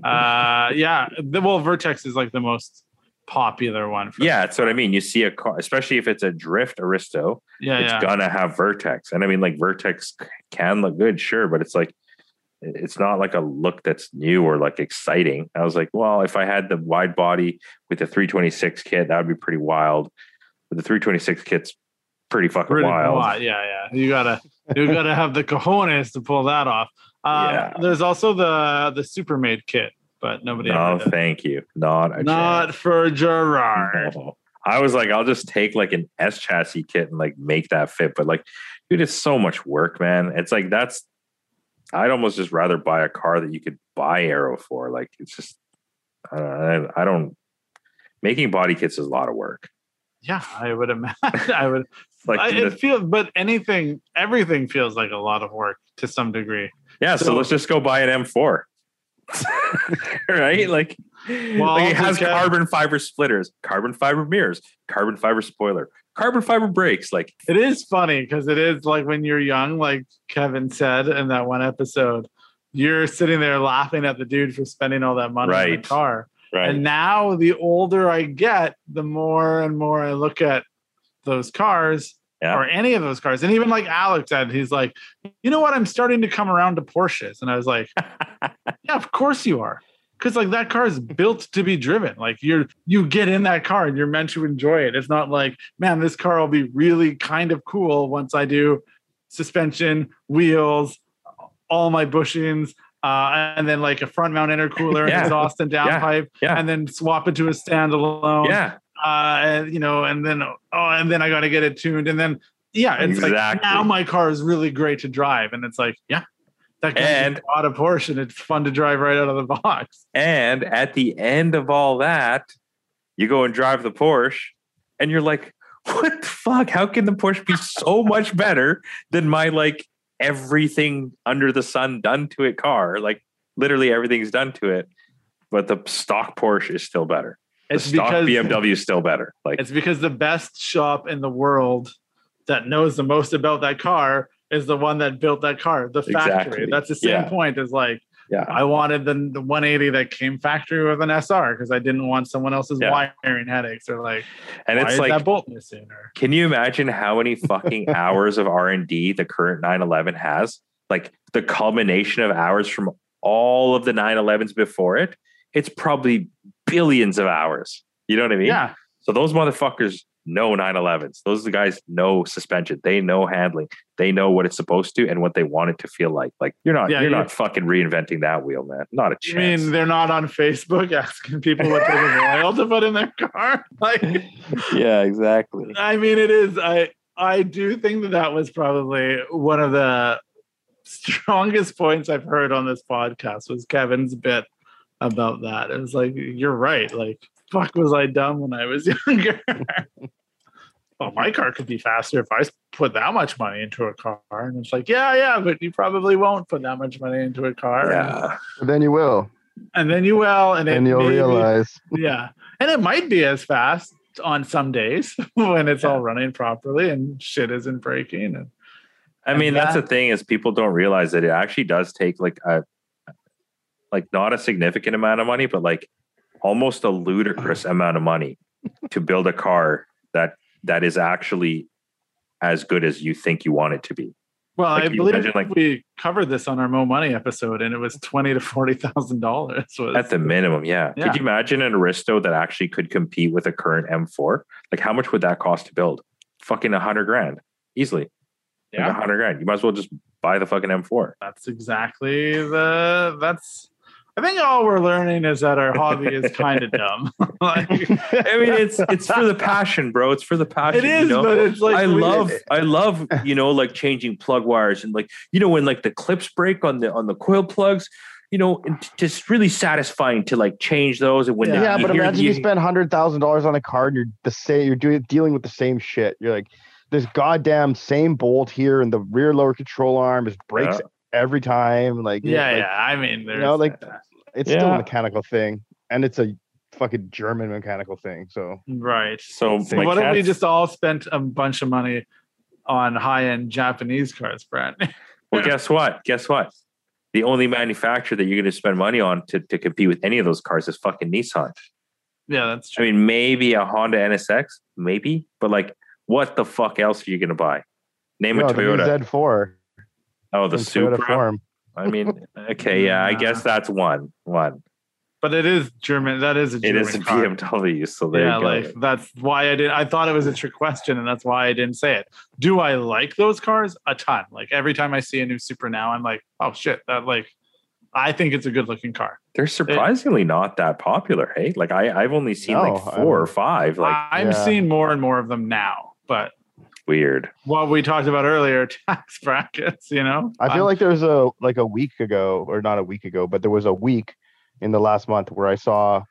[SPEAKER 4] Uh, yeah, the, well, Vertex is like the most popular one. For
[SPEAKER 2] yeah, that's what I mean. You see a car, especially if it's a drift Aristo,
[SPEAKER 4] yeah,
[SPEAKER 2] it's
[SPEAKER 4] yeah.
[SPEAKER 2] gonna have Vertex, and I mean, like Vertex can look good, sure, but it's like it's not like a look that's new or like exciting. I was like, well, if I had the wide body with the 326 kit, that would be pretty wild. But the 326 kit's pretty fucking
[SPEAKER 4] Pretty
[SPEAKER 2] wild.
[SPEAKER 4] wild. Yeah, yeah. You gotta you gotta have the cojones to pull that off. Um,
[SPEAKER 2] Yeah.
[SPEAKER 4] There's also the the Supermade kit, but nobody.
[SPEAKER 2] No, thank you. Not a
[SPEAKER 4] Not
[SPEAKER 2] chance.
[SPEAKER 4] for Gerard.
[SPEAKER 2] No. I was like, I'll just take like an S chassis kit and like make that fit. But like, dude, it's so much work, man. It's like that's I'd almost just rather buy a car that you could buy aero for. Like it's just I don't, I don't making body kits is a lot of work.
[SPEAKER 4] Yeah, I would imagine. *laughs* I would.
[SPEAKER 2] Like
[SPEAKER 4] I, it feels, but anything, everything feels like a lot of work to some degree.
[SPEAKER 2] Yeah, so,
[SPEAKER 4] so-
[SPEAKER 2] let's just go buy an M4. *laughs* right? Like,
[SPEAKER 4] Well,
[SPEAKER 2] like it has
[SPEAKER 4] because-
[SPEAKER 2] carbon fiber splitters, carbon fiber mirrors, carbon fiber spoiler, carbon fiber brakes. Like,
[SPEAKER 4] It is funny because it is like when you're young, like Kevin said in that one episode, you're sitting there laughing at the dude for spending all that money on
[SPEAKER 2] Right.
[SPEAKER 4] the car.
[SPEAKER 2] right.
[SPEAKER 4] And now the older I get, the more and more I look at those cars
[SPEAKER 2] Yeah.
[SPEAKER 4] or any of those cars. And even like Alex said, he's like, you know what? I'm starting to come around to Porsches. And I was like, *laughs* yeah, of course you are. Cause like that car is built to be driven. Like you're you get in that car and you're meant to enjoy it. It's not like, man, this car will be really kind of cool once I do suspension, wheels, all my bushings, uh, and then like a front mount intercooler *laughs*
[SPEAKER 2] Yeah.
[SPEAKER 4] exhaust and
[SPEAKER 2] Yeah.
[SPEAKER 4] downpipe,
[SPEAKER 2] Yeah.
[SPEAKER 4] and then swap it to a standalone.
[SPEAKER 2] Yeah.
[SPEAKER 4] Uh, and you know, and then oh, and then I got to get it tuned, and then yeah, it's like now my car is really great to drive, and it's like yeah, that
[SPEAKER 2] And-
[SPEAKER 4] a Porsche, and it's fun to drive right out of the box.
[SPEAKER 2] And at the end of all that, you go and drive the Porsche, and you're like, what the fuck? How can the Porsche be so much better than my like everything under the sun done to it car? Like literally everything's done to it, but the stock Porsche is still better. The
[SPEAKER 4] It's
[SPEAKER 2] stock
[SPEAKER 4] because
[SPEAKER 2] BMW is still better. Like
[SPEAKER 4] it's because the best shop in the world that knows the most about that car is the one that built that car, the factory.
[SPEAKER 2] Exactly.
[SPEAKER 4] That's the same
[SPEAKER 2] Yeah.
[SPEAKER 4] point as like
[SPEAKER 2] yeah.
[SPEAKER 4] I wanted the, the 180 that came factory with an SR because I didn't want someone else's
[SPEAKER 2] Yeah.
[SPEAKER 4] wiring headaches or like
[SPEAKER 2] And it's
[SPEAKER 4] is
[SPEAKER 2] like
[SPEAKER 4] that bolt missing or
[SPEAKER 2] Can you imagine how many fucking *laughs* hours of R and D the current 911 has? Like the culmination of hours from all of the 911s before it. It's probably billions of hours. You know what I mean?
[SPEAKER 4] yeah
[SPEAKER 2] So those motherfuckers know 911s. Those guys know suspension. They know handling. They know what it's supposed to and what they want it to feel like. Like you're not
[SPEAKER 4] Yeah,
[SPEAKER 2] you're
[SPEAKER 4] you-
[SPEAKER 2] not fucking reinventing that wheel, man. Not a
[SPEAKER 4] You
[SPEAKER 2] chance.
[SPEAKER 4] mean they're not on Facebook asking people what type of oil to put in their car? *laughs* Like,
[SPEAKER 2] yeah, exactly.
[SPEAKER 4] I mean, it is. I I do think that that was probably one of the strongest points I've heard on this podcast was Kevin's bit about that. It was like, you're right. Like, fuck, was I dumb when I was *laughs* younger? well, my car could be faster if I put that much money into a car. And it's like, yeah, yeah, but you probably won't put that much money into a car.
[SPEAKER 2] Yeah.
[SPEAKER 3] But then you will,
[SPEAKER 4] And then you will, and,
[SPEAKER 3] and
[SPEAKER 4] it
[SPEAKER 3] you'll
[SPEAKER 4] maybe-
[SPEAKER 3] realize.
[SPEAKER 4] yeah and it might be as fast on some days *laughs* when it's all running properly and shit isn't breaking and
[SPEAKER 2] I
[SPEAKER 4] And
[SPEAKER 2] mean, that's
[SPEAKER 4] that-
[SPEAKER 2] the thing is people don't realize that it actually does take like a like not a significant amount of money, but like almost a ludicrous *clears throat* amount of money to build a car that that is actually as good as you think you want it to be.
[SPEAKER 4] well
[SPEAKER 2] Like,
[SPEAKER 4] i believe
[SPEAKER 2] imagine, like-
[SPEAKER 4] we covered this on our mo money episode and it was 20 to 40 thousand dollars
[SPEAKER 2] At the minimum, yeah.
[SPEAKER 4] Yeah.
[SPEAKER 2] Could you imagine an Aristo that actually could compete with a current M4? Like how much would that cost to build? Fucking a hundred grand. Easily. Like a hundred grand. You might as well just buy the fucking M4.
[SPEAKER 4] that's exactly the that's i think all we're learning is that our hobby is kind of *laughs* dumb *laughs* like
[SPEAKER 2] I mean, it's it's for the passion, bro. It's for the passion.
[SPEAKER 4] it is
[SPEAKER 2] you know?
[SPEAKER 4] but it's like
[SPEAKER 2] I
[SPEAKER 4] we-
[SPEAKER 2] love I love you know like changing plug wires and like you know when like the clips break on the on the coil plugs you know and t- just really satisfying to like change those and when
[SPEAKER 4] Yeah,
[SPEAKER 2] they,
[SPEAKER 3] Yeah, but
[SPEAKER 2] hear-
[SPEAKER 3] imagine you spend hundred thousand dollars on a car and you're the same. You're doing dealing with the same shit. You're like, this goddamn same bolt here, and the rear lower control arm is breaks every time. Like,
[SPEAKER 4] yeah
[SPEAKER 3] like,
[SPEAKER 4] yeah i mean there's
[SPEAKER 3] know, like- it's still a mechanical thing, and it's a fucking German mechanical thing. So
[SPEAKER 4] right
[SPEAKER 2] so
[SPEAKER 4] So
[SPEAKER 2] my
[SPEAKER 4] what if we just all spent a bunch of money on high-end Japanese cars, Brent? *laughs*
[SPEAKER 2] well guess what guess what the only manufacturer that you're going to spend money on to, to compete with any of those cars is fucking Nissan.
[SPEAKER 4] yeah, that's true.
[SPEAKER 2] I mean, maybe a Honda NSX, maybe, but like, what the fuck else are you going to buy? Name a
[SPEAKER 3] no, the new
[SPEAKER 2] Toyota.
[SPEAKER 3] Z4
[SPEAKER 2] oh, the
[SPEAKER 3] in Toyota
[SPEAKER 2] Supra.
[SPEAKER 3] form.
[SPEAKER 2] I mean, *laughs* okay, yeah, I guess that's one. One.
[SPEAKER 4] But it is German. That is a
[SPEAKER 2] It
[SPEAKER 4] German
[SPEAKER 2] is a
[SPEAKER 4] car.
[SPEAKER 2] BMW, so there
[SPEAKER 4] yeah,
[SPEAKER 2] you go.
[SPEAKER 4] like that's why I did. I thought it was a trick question, and that's why I didn't say it. Do I like those cars? A ton. Like every time I see a new Supra now, I'm like, oh shit, that like, I think it's a good looking car.
[SPEAKER 2] They're surprisingly not that popular. Hey, like I, I've only seen
[SPEAKER 3] No,
[SPEAKER 2] like
[SPEAKER 3] I
[SPEAKER 2] four or five. Like
[SPEAKER 4] I'm
[SPEAKER 3] yeah.
[SPEAKER 4] seeing more and more of them now. But
[SPEAKER 2] weird.
[SPEAKER 4] what we talked about earlier, *laughs* tax brackets. You know,
[SPEAKER 3] I feel
[SPEAKER 4] I'm-
[SPEAKER 3] like there's a like a week ago, or not a week ago, but there was a week in the last month where I saw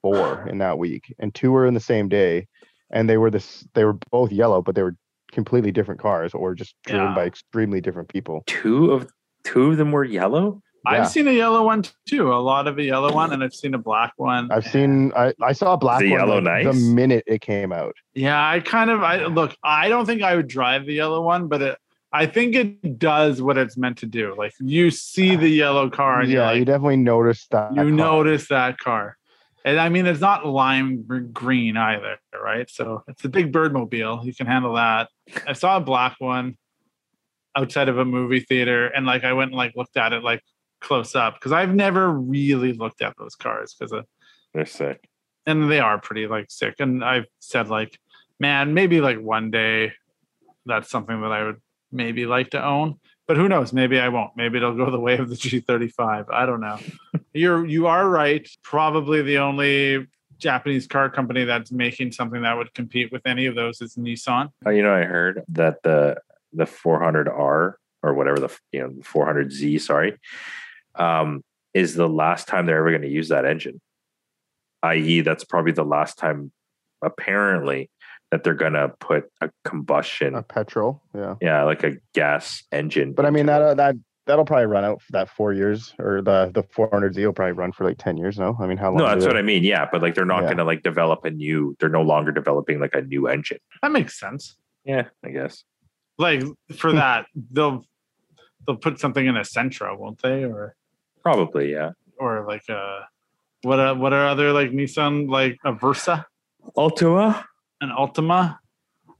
[SPEAKER 3] four *sighs* in that week, and two were in the same day, and they were this. They were both yellow, but they were completely different cars, or just driven
[SPEAKER 4] Yeah.
[SPEAKER 3] by extremely different people.
[SPEAKER 2] Two of two of them were yellow.
[SPEAKER 3] Yeah.
[SPEAKER 4] I've seen a yellow one too. A lot of a yellow one, and I've seen a black one.
[SPEAKER 3] I've seen. I I saw a black
[SPEAKER 2] the
[SPEAKER 3] one
[SPEAKER 2] yellow
[SPEAKER 3] like,
[SPEAKER 2] nice?
[SPEAKER 3] the minute it came out.
[SPEAKER 4] Yeah, I kind of I look, I don't think I would drive the yellow one, but it I think it does what it's meant to do. Like you see the yellow car and
[SPEAKER 3] yeah,
[SPEAKER 4] you're
[SPEAKER 3] you definitely noticed that.
[SPEAKER 4] you
[SPEAKER 3] car.
[SPEAKER 4] notice that car. And I mean it's not lime green either, right? So it's a big bird mobile. You can handle that. I saw a black one outside of a movie theater and like I went and like looked at it like close up because I've never really looked at those cars because uh,
[SPEAKER 2] They're sick.
[SPEAKER 4] and they are pretty like sick. And I've said like, man, maybe like one day that's something that I would maybe like to own. But who knows? Maybe I won't. Maybe it'll go the way of the G35. I don't know. *laughs* You're you are right. Probably the only Japanese car company that's making something that would compete with any of those is Nissan.
[SPEAKER 2] Oh, you know, I heard that the the 400R or whatever the you know 400Z, sorry, um, is the last time they're ever going to use that engine. I.e., that's probably the last time, apparently, that they're going to put a combustion,
[SPEAKER 3] A petrol, yeah.
[SPEAKER 2] yeah, like a gas engine.
[SPEAKER 3] But I mean that uh, that that'll probably run out for that four years, or the the 400Z will probably run for like ten years. No, I mean how long?
[SPEAKER 2] no, that's what I mean. Yeah, but like they're not
[SPEAKER 3] Yeah.
[SPEAKER 2] going to like develop a new. They're no longer developing like a new engine.
[SPEAKER 4] That makes sense.
[SPEAKER 2] Yeah, I guess.
[SPEAKER 4] Like for that, they'll they'll put something in a Sentra, won't they? Or
[SPEAKER 2] Probably, yeah.
[SPEAKER 4] or like a what are what are other like Nissan like a Versa,
[SPEAKER 2] Altima,
[SPEAKER 4] an Ultima?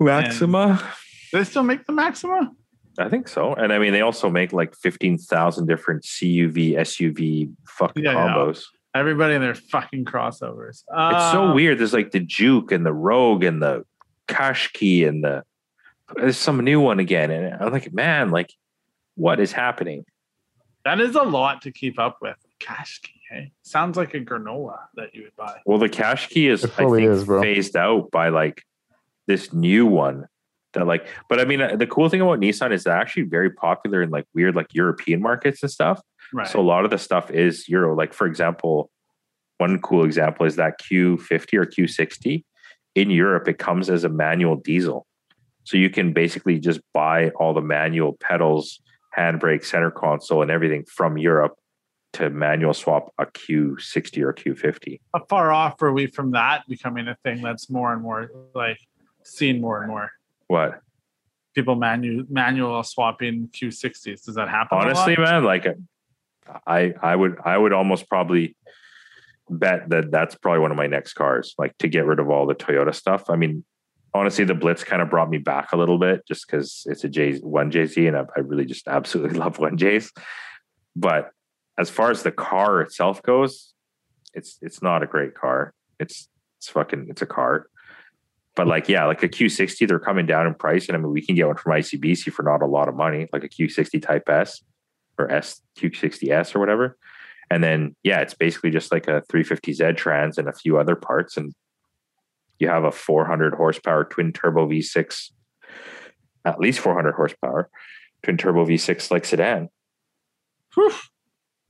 [SPEAKER 2] Maxima.
[SPEAKER 4] Do they still make the Maxima?
[SPEAKER 2] I think so. And I mean, they also make like 15,000 different CUV, SUV fucking
[SPEAKER 4] Yeah, yeah.
[SPEAKER 2] combos.
[SPEAKER 4] Everybody in their fucking crossovers.
[SPEAKER 2] It's
[SPEAKER 4] Uh,
[SPEAKER 2] so weird. There's like the Juke and the Rogue and the Qashqai and the, there's some new one again. And I'm like, man, like, what is happening?
[SPEAKER 4] That is a lot to keep up with. Cash key, hey? Sounds like a granola that you would buy.
[SPEAKER 2] Well, the Qashqai is, I think,
[SPEAKER 3] is,
[SPEAKER 2] phased out by like this new one that like, but I mean, uh, the cool thing about Nissan is they're actually very popular in like weird, like European markets and stuff.
[SPEAKER 4] Right.
[SPEAKER 2] So a lot of the stuff is Euro. Like for example, one cool example is that Q50 or Q60 in Europe. It comes as a manual diesel, so you can basically just buy all the manual pedals, handbrake, center console, and everything from Europe to manual swap a Q60 or Q50.
[SPEAKER 4] How far off are we from that becoming a thing that's more and more like seen more and more?
[SPEAKER 2] What
[SPEAKER 4] People manu- manual swapping Q60s. Does that happen?
[SPEAKER 2] honestly, man, like I I would I would almost probably bet that that's probably one of my next cars, like to get rid of all the Toyota stuff. I mean, honestly, the Blitz kind of brought me back a little bit just because it's a J one JZ, and I, I really just *laughs* absolutely love one J's. But as far as the car itself goes, it's it's not a great car. It's it's fucking it's a car. But like, yeah, like a Q60, they're coming down in price. And I mean, we can get one from ICBC for not a lot of money, like a Q60 Type S or S Q60S or whatever. And then yeah, it's basically just like a 350Z trans and a few other parts, and you have a 400 horsepower twin turbo V6, at least 400 horsepower twin turbo V6 like sedan.
[SPEAKER 4] Whew.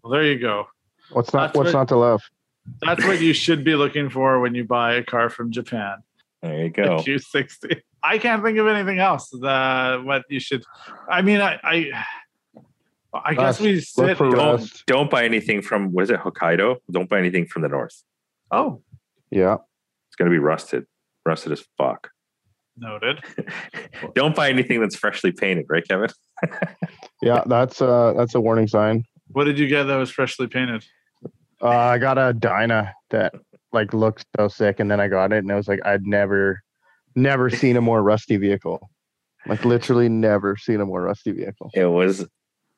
[SPEAKER 4] Well, there you go.
[SPEAKER 3] What's not
[SPEAKER 4] That's
[SPEAKER 3] what's
[SPEAKER 4] what-
[SPEAKER 3] not to love?
[SPEAKER 4] That's what you should be looking for when you buy a car from Japan.
[SPEAKER 2] There you
[SPEAKER 4] A
[SPEAKER 2] go.
[SPEAKER 4] Q60. I can't think of anything else. The what you should. I mean, I. I I guess
[SPEAKER 3] Rust.
[SPEAKER 4] we
[SPEAKER 3] Look
[SPEAKER 4] sit.
[SPEAKER 2] Don't
[SPEAKER 3] rust.
[SPEAKER 2] don't buy anything from what is it Hokkaido? Don't buy anything from the north.
[SPEAKER 4] Oh,
[SPEAKER 3] Yeah.
[SPEAKER 2] It's gonna be rusted, rusted as fuck.
[SPEAKER 4] noted. *laughs*
[SPEAKER 2] Don't buy anything that's freshly painted, right, Kevin? *laughs*
[SPEAKER 3] Yeah, that's uh that's a warning sign.
[SPEAKER 4] What did you get that was freshly painted?
[SPEAKER 3] Uh, I got a Dyna that like looked so sick, and then I got it, and I was like, I'd never, never seen a more rusty vehicle. Like literally, never seen a more rusty vehicle.
[SPEAKER 2] It was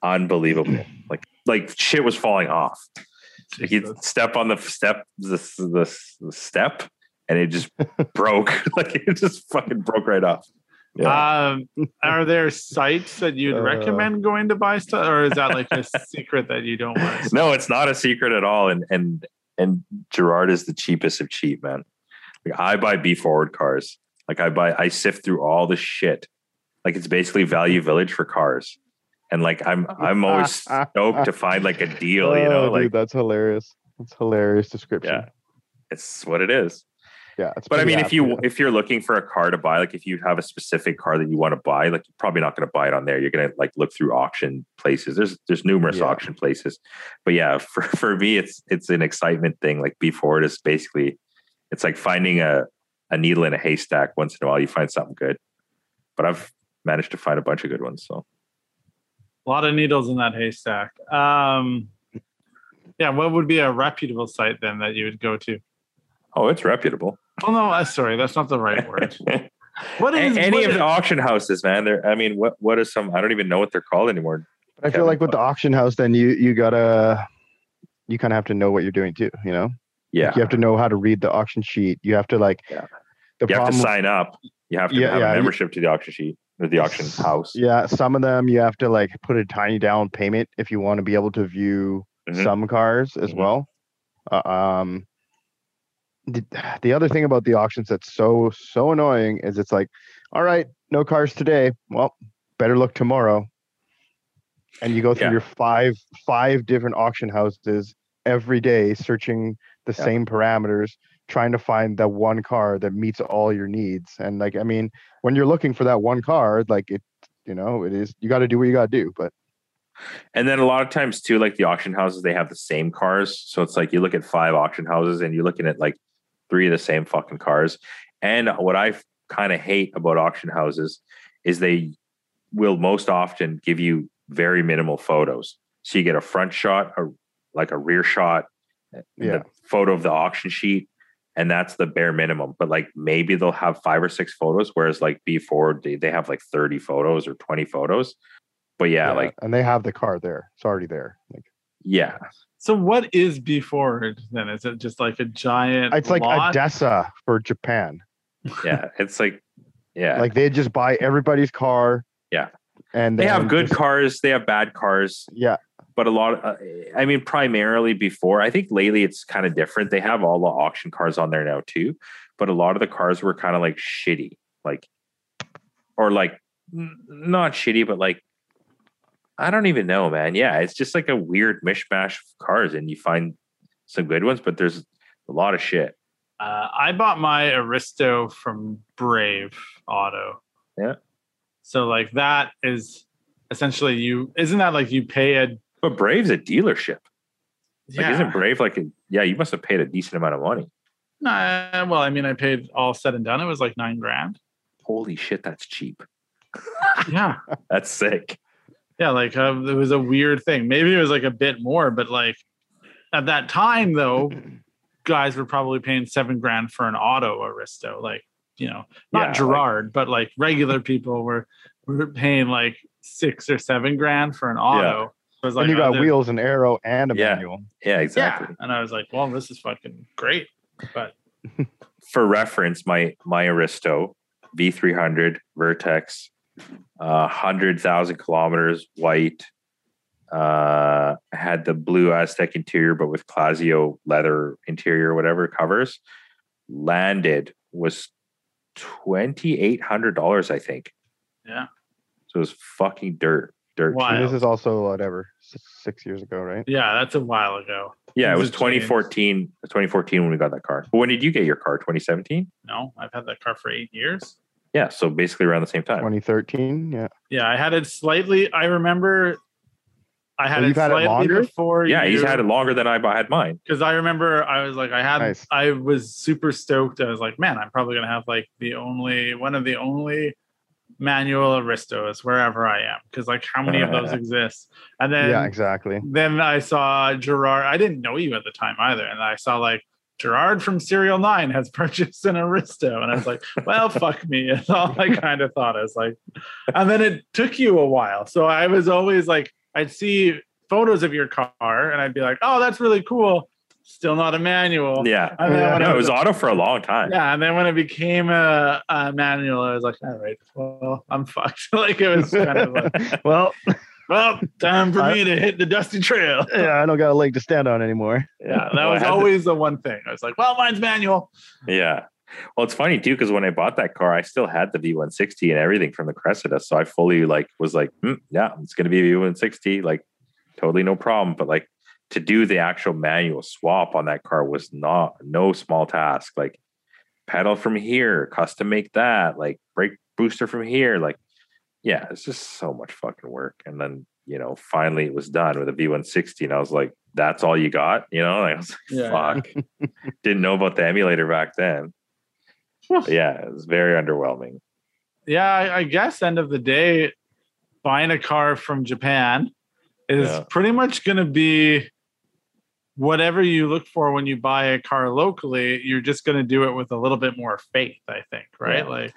[SPEAKER 2] unbelievable. like like shit was falling off. Like you
[SPEAKER 4] Jesus.
[SPEAKER 2] step on the step, the, the, the step, and it just broke. *laughs* like it just fucking broke right off. Yeah.
[SPEAKER 4] Um, are there sites that you'd
[SPEAKER 3] Uh.
[SPEAKER 4] recommend going to buy stuff, or is that like a *laughs* secret that you don't want?
[SPEAKER 2] no, it's not a secret at all. And and and Gerard is the cheapest of cheap, man. Like I buy BE FORWARD cars. Like I buy, I sift through all the shit. Like it's basically Value Village for cars. And like I'm, I'm always *laughs* stoked to find like a deal. You know,
[SPEAKER 3] Oh,
[SPEAKER 2] like
[SPEAKER 3] dude, that's hilarious. That's hilarious description.
[SPEAKER 2] yeah, it's what it is.
[SPEAKER 3] Yeah. It's
[SPEAKER 2] But I
[SPEAKER 3] pretty
[SPEAKER 2] mean, if you
[SPEAKER 3] yeah.
[SPEAKER 2] if you're looking for a car to buy, like if you have a specific car that you want to buy, like you're probably not going to buy it on there. You're going to like look through auction places. There's there's numerous
[SPEAKER 3] Yeah.
[SPEAKER 2] auction places. But yeah, *laughs* for for me, it's it's an excitement thing. Like BE FORWARD is basically, it's like finding a a needle in a haystack. Once in a while, you find something good. But I've managed to find a bunch of good ones. So
[SPEAKER 4] A lot of needles in that haystack. Um, yeah, what would be a reputable site then that you would go to?
[SPEAKER 2] oh, it's reputable.
[SPEAKER 4] Oh no, uh, sorry, that's not the right word. *laughs* What
[SPEAKER 2] Any
[SPEAKER 4] what
[SPEAKER 2] of
[SPEAKER 4] is-
[SPEAKER 2] the auction houses, man. They're I mean, what what is some? I don't even know what they're called anymore.
[SPEAKER 3] I feel like with the auction house, then you you gotta, you kind of have to know what you're doing too. You know,
[SPEAKER 2] Yeah,
[SPEAKER 3] you have to know how to read the auction sheet. You have to like.
[SPEAKER 2] Yeah.
[SPEAKER 3] The
[SPEAKER 2] you have to sign up. You have to
[SPEAKER 3] Yeah,
[SPEAKER 2] have
[SPEAKER 3] yeah,
[SPEAKER 2] a
[SPEAKER 3] you-
[SPEAKER 2] membership to the auction sheet. or the auction house.
[SPEAKER 3] Yeah, some of them you have to like put a tiny down payment if you want to be able to view
[SPEAKER 2] Mhm.
[SPEAKER 3] some cars as
[SPEAKER 2] Mhm.
[SPEAKER 3] well. Uh, um, the, *sighs* the other thing about the auctions that's so so annoying is it's like, all right, no cars today. Well, better look tomorrow. And you go through
[SPEAKER 2] Yeah.
[SPEAKER 3] your five five different auction houses every day, searching the
[SPEAKER 2] Yeah.
[SPEAKER 3] same parameters, trying to find that one car that meets all your needs. And like, I mean, when you're looking for that one car, like it, you know, it is you got to do what you got to do. But
[SPEAKER 2] And then a lot of times too, like the auction houses, they have the same cars. So it's like you look at five auction houses and you're looking at like three of the same fucking cars. And what I kind of hate about auction houses is they will most often give you very minimal photos. So you get a front shot, a like a rear shot,
[SPEAKER 3] Yeah.
[SPEAKER 2] the photo of the auction sheet, and that's the bare minimum. But like maybe they'll have five or six photos, whereas like before they, they have like 30 photos or 20 photos. But yeah, like
[SPEAKER 3] and they have the car there. It's already there. Like
[SPEAKER 2] yeah,
[SPEAKER 4] So what is BE FORWARD then? Is it just like a giant?
[SPEAKER 3] it's like
[SPEAKER 4] lot?
[SPEAKER 3] Odessa for Japan. *laughs*
[SPEAKER 2] yeah. It's like yeah.
[SPEAKER 3] Like they just buy everybody's car.
[SPEAKER 2] Yeah.
[SPEAKER 3] And
[SPEAKER 2] they have good
[SPEAKER 3] just-
[SPEAKER 2] cars, they have bad cars,
[SPEAKER 3] Yeah.
[SPEAKER 2] but a lot of, uh, I mean, primarily before, I think lately it's kind of different. They have all the auction cars on there now too, but a lot of the cars were kind of like shitty, like, or like n- not shitty, but like, I don't even know, man. Yeah, it's just like a weird mishmash of cars, and you find some good ones, but there's a lot of shit.
[SPEAKER 4] Uh, I bought my Aristo from Brave Auto.
[SPEAKER 2] Yeah.
[SPEAKER 4] So like that is essentially you. Isn't that like you pay a?
[SPEAKER 2] But Brave's a dealership. Like,
[SPEAKER 4] Yeah.
[SPEAKER 2] isn't Brave like a, yeah, you must have paid a decent amount of money.
[SPEAKER 4] Nah, well, I mean, I paid all said and done. It was like nine grand.
[SPEAKER 2] Holy shit, that's cheap.
[SPEAKER 4] Yeah. *laughs*
[SPEAKER 2] That's sick.
[SPEAKER 4] Yeah, like uh, it was a weird thing. Maybe it was like a bit more, but like at that time though, *clears throat* guys were probably paying seven grand for an auto Aristo. Like you know, not
[SPEAKER 2] Yeah, like-
[SPEAKER 4] Gerard, but like regular people were were paying like six or seven grand for an auto. It was like
[SPEAKER 3] and you
[SPEAKER 4] oh,
[SPEAKER 3] got
[SPEAKER 4] they're-
[SPEAKER 3] wheels and aero and a
[SPEAKER 2] Yeah.
[SPEAKER 3] manual.
[SPEAKER 2] Yeah, exactly.
[SPEAKER 4] Yeah, and I was like, well, this is fucking great. But *laughs*
[SPEAKER 2] For reference, my my Aristo V300 Vertex, uh, hundred thousand kilometers, white. Uh, had the blue Aztec interior, but with Clazzio leather interior, whatever covers. Landed was twenty eight hundred dollars, I think.
[SPEAKER 4] Yeah.
[SPEAKER 2] So it was fucking dirt, dirt.
[SPEAKER 4] Wow.
[SPEAKER 3] this is also whatever six years ago, right?
[SPEAKER 4] yeah, that's a while ago.
[SPEAKER 2] Yeah, it was
[SPEAKER 4] have changed.
[SPEAKER 2] 2014. 2014 when we got that car. But when did you get your car? 2017.
[SPEAKER 4] No, I've had that car for eight years.
[SPEAKER 2] Yeah, so basically around the same time.
[SPEAKER 3] 2013. Yeah.
[SPEAKER 4] Yeah, I had it slightly. I remember I had
[SPEAKER 3] Oh,
[SPEAKER 4] it
[SPEAKER 3] you've had it
[SPEAKER 4] slightly
[SPEAKER 3] longer?
[SPEAKER 4] before.
[SPEAKER 2] Yeah, he's had it longer than I had mine.
[SPEAKER 4] because I remember I was like, I had,
[SPEAKER 3] Nice.
[SPEAKER 4] I was super stoked. I was like, man, I'm probably gonna have like the only one of the only manual Aristos wherever I am, because like how many of those *laughs* exist? And then
[SPEAKER 3] yeah, exactly.
[SPEAKER 4] then I saw Gerard. I didn't know you at the time either, and I saw like Gerard from Serial Nine has *laughs* purchased an Aristo, and I was like, well, fuck me. That's *laughs* all I kind of thought. I was like, and then it took you a while, so I was always like, I'd see photos of your car, and I'd be like, oh, that's really cool. Still not a manual.
[SPEAKER 2] Yeah.
[SPEAKER 4] And then.
[SPEAKER 2] No, it was auto for a long time.
[SPEAKER 4] yeah, and then when it became a, a manual, I was like, all right, well, I'm fucked. *laughs* like it was kind of like,
[SPEAKER 3] Well,
[SPEAKER 4] well, time for
[SPEAKER 3] I-
[SPEAKER 4] me to hit the dusty trail. *laughs*
[SPEAKER 3] yeah, I don't got a leg to stand on anymore.
[SPEAKER 4] Yeah, that *laughs* was
[SPEAKER 2] had the-
[SPEAKER 4] always the one thing. I was like, well, mine's manual.
[SPEAKER 2] Yeah. Well, it's funny too because when I bought that car, I still had the V160 and everything from the Cressida, so I fully like was like, "Hmm, yeah, it's going to be a V160, like totally no problem. But like to do the actual manual swap on that car was not no small task. Like pedal from here, custom make that, like brake booster from here, like yeah, it's just so much fucking work. And then you know, finally it was done with a V160, and I was like, that's all you got, you know? *laughs* I was like,
[SPEAKER 4] Yeah.
[SPEAKER 2] fuck. Didn't know about the emulator back then. But yeah, it was very underwhelming.
[SPEAKER 4] Yeah, I, I guess end of the day, buying a car from Japan is
[SPEAKER 2] Yeah.
[SPEAKER 4] pretty much going to be whatever you look for when you buy a car locally. You're just going to do it with a little bit more faith, I think, right?
[SPEAKER 2] Yeah.
[SPEAKER 4] Like,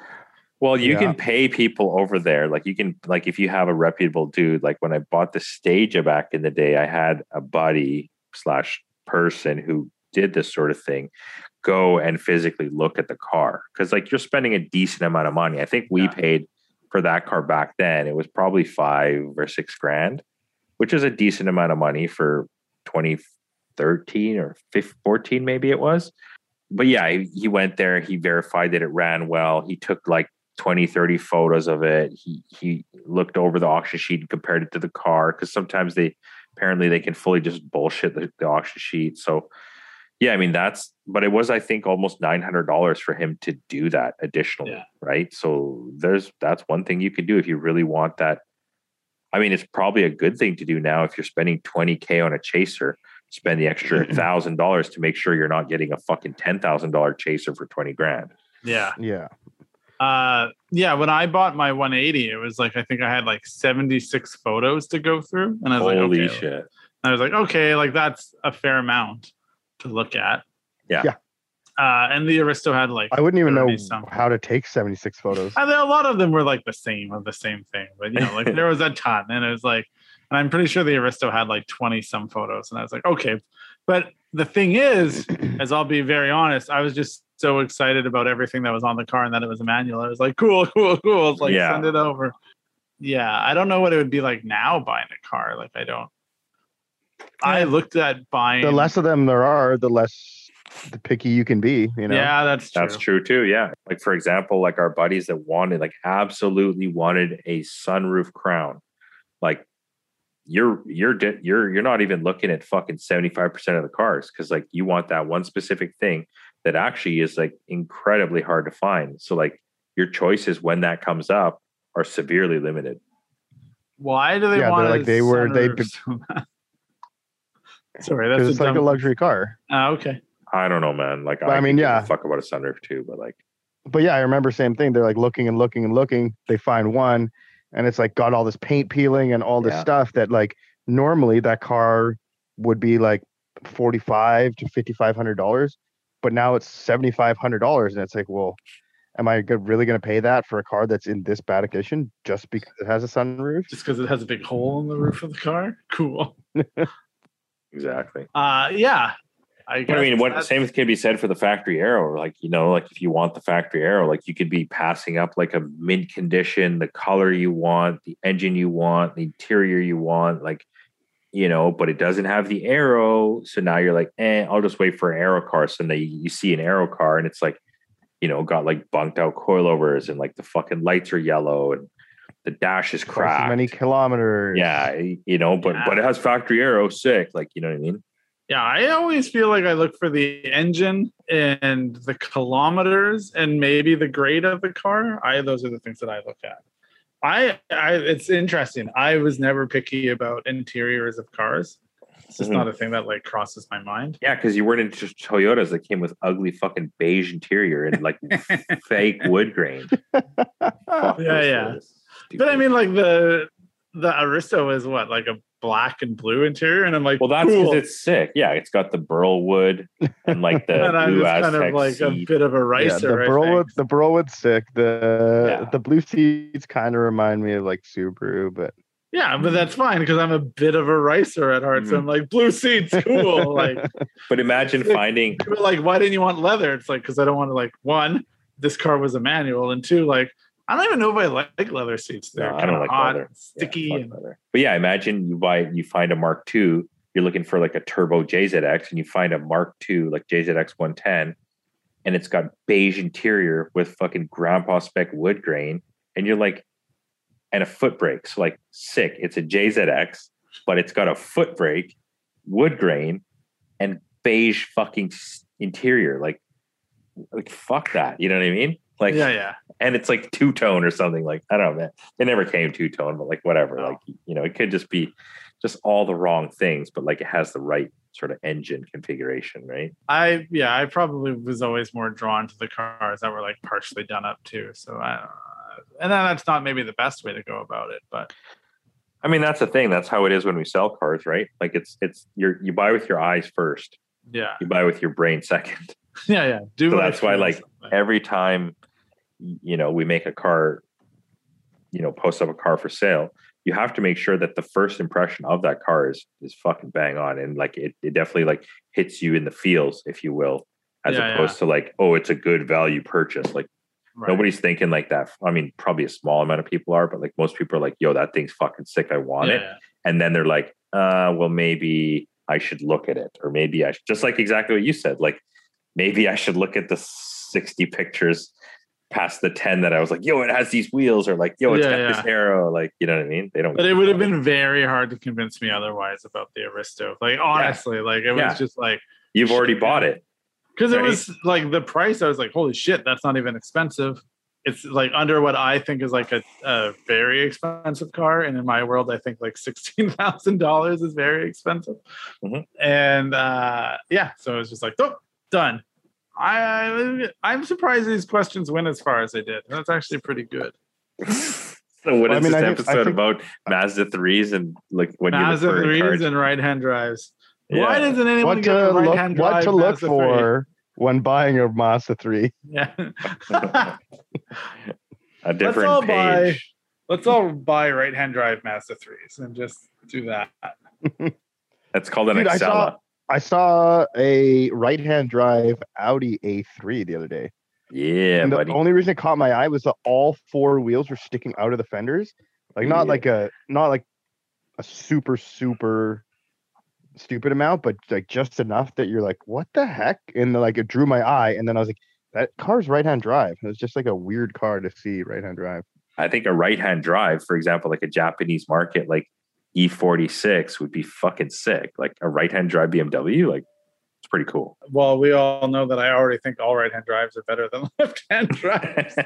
[SPEAKER 2] Well, you
[SPEAKER 3] Yeah.
[SPEAKER 2] can pay people over there. Like you can, like if you have a reputable dude. Like when I bought the Stagea back in the day, I had a buddy slash person who did this sort of thing go and physically look at the car because like you're spending a decent amount of money. I think we
[SPEAKER 4] Yeah.
[SPEAKER 2] paid for that car back then, it was probably five or six grand, which is a decent amount of money for 2013 or 15, 14, maybe it was. But yeah, he went there, he verified that it ran well. He took like 20, 30 photos of it. He he looked over the auction sheet and compared it to the car because sometimes they apparently they can fully just bullshit the, the auction sheet. So yeah, I mean that's but it was I think almost nine hundred dollars for him to do that additionally,
[SPEAKER 4] Yeah.
[SPEAKER 2] right? So there's that's one thing you can do if you really want that. I mean, it's probably a good thing to do now if you're spending 20k on a chaser, spend the extra mm-hmm. thousand dollars to make sure you're not getting a fucking ten thousand dollar chaser for 20 grand.
[SPEAKER 4] Yeah.
[SPEAKER 3] Yeah.
[SPEAKER 4] Uh yeah, when I bought my 180, it was like I think I had like 76 photos to go through. And I was
[SPEAKER 2] Holy
[SPEAKER 4] like, okay.
[SPEAKER 2] shit.
[SPEAKER 4] I was like, okay, like that's a fair amount to look at.
[SPEAKER 2] Yeah.
[SPEAKER 3] Yeah.
[SPEAKER 4] Uh, and the Aristo had like
[SPEAKER 3] I wouldn't even know
[SPEAKER 4] something.
[SPEAKER 3] how to take 76 photos.
[SPEAKER 4] And then a lot of them were like the same of the same thing, but you know, like there was a ton, and it was like, and I'm pretty sure the Aristo had like 20 some photos, and I was like, okay. But the thing is, *clears throat* as I'll be very honest, I was just so excited about everything that was on the car and that it was a manual. I was like, cool, *laughs* cool, cool. It's like
[SPEAKER 2] Yeah.
[SPEAKER 4] send it over. Yeah, I don't know what it would be like now buying a car. Like I don't. I looked at buying.
[SPEAKER 3] The less of them there are, the less the picky you can be, you know.
[SPEAKER 4] Yeah, that's true.
[SPEAKER 2] That's true too. Yeah. Like for example, like our buddies that wanted, like absolutely wanted a sunroof crown. Like you're you're you're you're not even looking at fucking 75% of the cars because like you want that one specific thing that actually is like incredibly hard to find. So like your choices when that comes up are severely limited.
[SPEAKER 4] Why do they
[SPEAKER 3] Yeah,
[SPEAKER 4] want?
[SPEAKER 3] like they were- they
[SPEAKER 4] sunroof
[SPEAKER 3] be- *laughs*
[SPEAKER 4] Sorry, that's
[SPEAKER 3] it's
[SPEAKER 4] a
[SPEAKER 3] like a luxury car.
[SPEAKER 4] Ah, okay.
[SPEAKER 2] I don't know, man. Like
[SPEAKER 3] But I mean,
[SPEAKER 2] could give a
[SPEAKER 3] yeah.
[SPEAKER 2] fuck about a sunroof too, but like
[SPEAKER 3] But yeah, I remember same thing. They're like looking and looking and looking. They find one and it's like got all this paint peeling and all this
[SPEAKER 2] Yeah.
[SPEAKER 3] stuff that like normally that car would be like 45 to 5500 dollars but now it's 7500 dollars and it's like well am i really going to pay that for a car that's in this bad condition just because it has a sunroof
[SPEAKER 4] Just because it has a big hole in the roof of the car. *laughs* Cool. *laughs*
[SPEAKER 2] exactly.
[SPEAKER 4] Uh, yeah. I,
[SPEAKER 2] I mean, what same can be said for the factory aero. Like, you know, like if you want the factory aero, like you could be passing up like a mint condition, the color you want, the engine you want, the interior you want, like, you know, but it doesn't have the aero. So now you're like, eh, I'll just wait for an aero car. So then you, you see an aero car and it's like, you know, got like bunked out coilovers and like the fucking lights are yellow and the dash is
[SPEAKER 3] Twice
[SPEAKER 2] cracked.
[SPEAKER 3] many kilometers
[SPEAKER 2] yeah, you know, but but it has factory aero, sick. Like, you know what I mean?
[SPEAKER 4] Yeah, I always feel like I look for the engine and the kilometers and maybe the grade of the car. I those are the things that I look at. I, I it's interesting. I was never picky about interiors of cars. It's just
[SPEAKER 2] Mhm.
[SPEAKER 4] not a thing that like crosses my mind.
[SPEAKER 2] Yeah, because you weren't into Toyotas that came with ugly fucking beige interior and like *laughs* fake wood grain. *laughs*
[SPEAKER 4] Yeah, yeah. But I mean, like the the Aristo is what like a black and blue interior, and I'm like,
[SPEAKER 2] well, that's because
[SPEAKER 4] cool.
[SPEAKER 2] it's sick. Yeah, it's got the burl wood and like *laughs* the
[SPEAKER 4] and I'm
[SPEAKER 2] blue
[SPEAKER 4] just kind of like a bit of a
[SPEAKER 3] yeah,
[SPEAKER 4] ricer.
[SPEAKER 3] the
[SPEAKER 4] I
[SPEAKER 3] Burlwood,
[SPEAKER 4] think.
[SPEAKER 3] the Burlwood's sick. The
[SPEAKER 2] Yeah.
[SPEAKER 3] the blue seats kind of remind me of like Subaru, but
[SPEAKER 4] Yeah, but that's fine because I'm a bit of a ricer at heart. So
[SPEAKER 2] Mhm.
[SPEAKER 4] I'm like, blue seats, cool. *laughs* like,
[SPEAKER 2] But imagine finding
[SPEAKER 4] like, why didn't you want leather? It's like because I don't want to like one, this car was a manual, and two, like I don't even know if I like leather seats. They're
[SPEAKER 2] No, I
[SPEAKER 4] kind
[SPEAKER 2] don't
[SPEAKER 4] of
[SPEAKER 2] like
[SPEAKER 4] hot,
[SPEAKER 2] leather.
[SPEAKER 4] and
[SPEAKER 2] Yeah,
[SPEAKER 4] sticky, and
[SPEAKER 2] leather. But yeah, imagine you buy you find a Mark II, you're looking for like a turbo JZX, and you find a Mark II, like JZX 110, and it's got beige interior with fucking grandpa spec wood grain, and you're like, and a foot brake. So like sick. It's a JZX, but it's got a foot brake, wood grain, and beige fucking interior. Like, like fuck that. You know what I mean? Like
[SPEAKER 4] yeah, yeah.
[SPEAKER 2] and it's like two tone or something like I don't know. Man. It never came two tone, but like whatever. Like you know, it could just be just all the wrong things, but like it has the right sort of engine configuration, right?
[SPEAKER 4] I yeah, I probably was always more drawn to the cars that were like partially done up too. So I, uh, and then that's not maybe the best way to go about it, but
[SPEAKER 2] I mean, that's the thing. That's how it is when we sell cars, right? Like it's it's you're you buy with your eyes first,
[SPEAKER 4] yeah,
[SPEAKER 2] you buy with your brain second. *laughs*
[SPEAKER 4] yeah, yeah. Do
[SPEAKER 2] So that's why, like,
[SPEAKER 4] something.
[SPEAKER 2] Every time you know we make a car, you know, post up a car for sale, you have to make sure that the first impression of that car is is fucking bang on and like it, it definitely like hits you in the feels, if you will, as
[SPEAKER 4] Yeah,
[SPEAKER 2] opposed to like, oh, it's a good value purchase. Like
[SPEAKER 4] Right.
[SPEAKER 2] Nobody's thinking like that. I mean, probably a small amount of people are, but like most people are like, "Yo, that thing's fucking sick. I want it."
[SPEAKER 4] Yeah.
[SPEAKER 2] And then they're like, "Uh, well, maybe I should look at it, or maybe I should, just like exactly what you said. Like, maybe I should look at the sixty pictures past the ten that I was like, "Yo, it has these wheels," or like, "Yo, it's
[SPEAKER 4] Yeah,
[SPEAKER 2] got this aero." Like, you know what I mean? They don't.
[SPEAKER 4] But it would have been very hard to convince me otherwise about the Aristo. Like honestly, like it was
[SPEAKER 2] Yeah.
[SPEAKER 4] just like
[SPEAKER 2] You've already bought it.
[SPEAKER 4] because it was like the price. I was like, holy shit, that's not even expensive. It's like under what I think is like a, a very expensive car, and in my world, I think like *laughs* sixteen thousand dollars is very expensive.
[SPEAKER 2] Mhm.
[SPEAKER 4] And uh, yeah, so it was just like, oh, done. I I'm surprised these questions went as far as they did. That's actually pretty good. *laughs*
[SPEAKER 2] So what
[SPEAKER 3] Well, I mean,
[SPEAKER 2] this
[SPEAKER 3] I
[SPEAKER 2] episode
[SPEAKER 3] think-
[SPEAKER 2] about? Mazda threes and like when you
[SPEAKER 4] Mazda
[SPEAKER 2] look for
[SPEAKER 4] threes
[SPEAKER 2] cars.
[SPEAKER 4] and right hand drives. Why doesn't anyone
[SPEAKER 3] What
[SPEAKER 4] get a
[SPEAKER 3] to
[SPEAKER 4] right
[SPEAKER 3] look
[SPEAKER 4] hand
[SPEAKER 3] what to look
[SPEAKER 4] Mazda 3?
[SPEAKER 3] for when buying a Mazda 3.
[SPEAKER 4] Yeah. *laughs*
[SPEAKER 2] a
[SPEAKER 4] Let's
[SPEAKER 2] different
[SPEAKER 4] all buy.
[SPEAKER 2] page.
[SPEAKER 4] Let's all buy right hand drive Mazda threes and just do that. *laughs*
[SPEAKER 2] That's called an
[SPEAKER 3] Dude, I Axela. I saw a right-hand drive Audi A3 the other day.
[SPEAKER 2] yeah,
[SPEAKER 3] and the
[SPEAKER 2] buddy.
[SPEAKER 3] only reason it caught my eye was that all four wheels were sticking out of the fenders. Like not
[SPEAKER 2] Yeah.
[SPEAKER 3] like a not like a super super stupid amount, but like just enough that you're like, what the heck? And then, like it drew my eye, and then I was like, that car's right-hand drive. It was just like a weird car to see right-hand drive.
[SPEAKER 2] I think a right hand drive, for example, like a Japanese market, like E46 would be fucking sick. Like a right hand drive BMW, like it's pretty cool.
[SPEAKER 4] Well, we all know that I already think all right hand drives are better than *laughs* left hand drives. *laughs*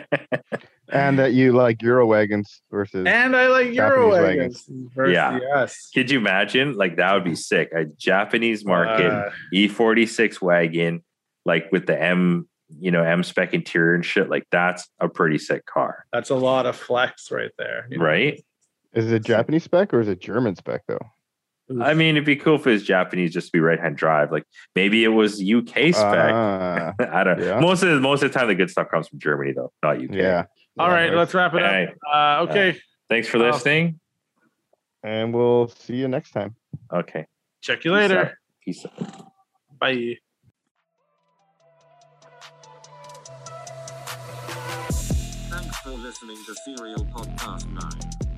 [SPEAKER 3] And that you like Euro wagons versus
[SPEAKER 4] and I like Euro
[SPEAKER 3] Japanese
[SPEAKER 4] wagons. versus
[SPEAKER 2] Yeah.
[SPEAKER 4] Yes.
[SPEAKER 2] Could you imagine? Like that would be sick. A Japanese market
[SPEAKER 4] Uh,
[SPEAKER 2] E46 wagon, like with the M, you know, M spec interior and shit. Like that's a pretty sick car,
[SPEAKER 4] that's a lot of flex right there. you know?
[SPEAKER 2] Right?
[SPEAKER 3] is it Japanese spec or is it German spec though?
[SPEAKER 2] I mean, it'd be cool if it was Japanese just to be right hand drive. Like maybe it was UK spec.
[SPEAKER 3] Ah, *laughs*
[SPEAKER 2] I don't.
[SPEAKER 3] yeah.
[SPEAKER 2] Most of the most of the time, the good stuff comes from Germany, though, not UK.
[SPEAKER 3] yeah.
[SPEAKER 4] All
[SPEAKER 3] Yeah,
[SPEAKER 4] right,
[SPEAKER 3] right.
[SPEAKER 4] let's wrap it up.
[SPEAKER 2] right.
[SPEAKER 4] Uh, okay,
[SPEAKER 2] Thanks for
[SPEAKER 4] Oh.
[SPEAKER 2] listening.
[SPEAKER 3] And we'll see you next time.
[SPEAKER 2] Okay.
[SPEAKER 4] check you
[SPEAKER 2] Peace
[SPEAKER 4] later.
[SPEAKER 2] out. Peace out.
[SPEAKER 4] Bye.
[SPEAKER 1] Thanks for listening to Serial Podcast 9.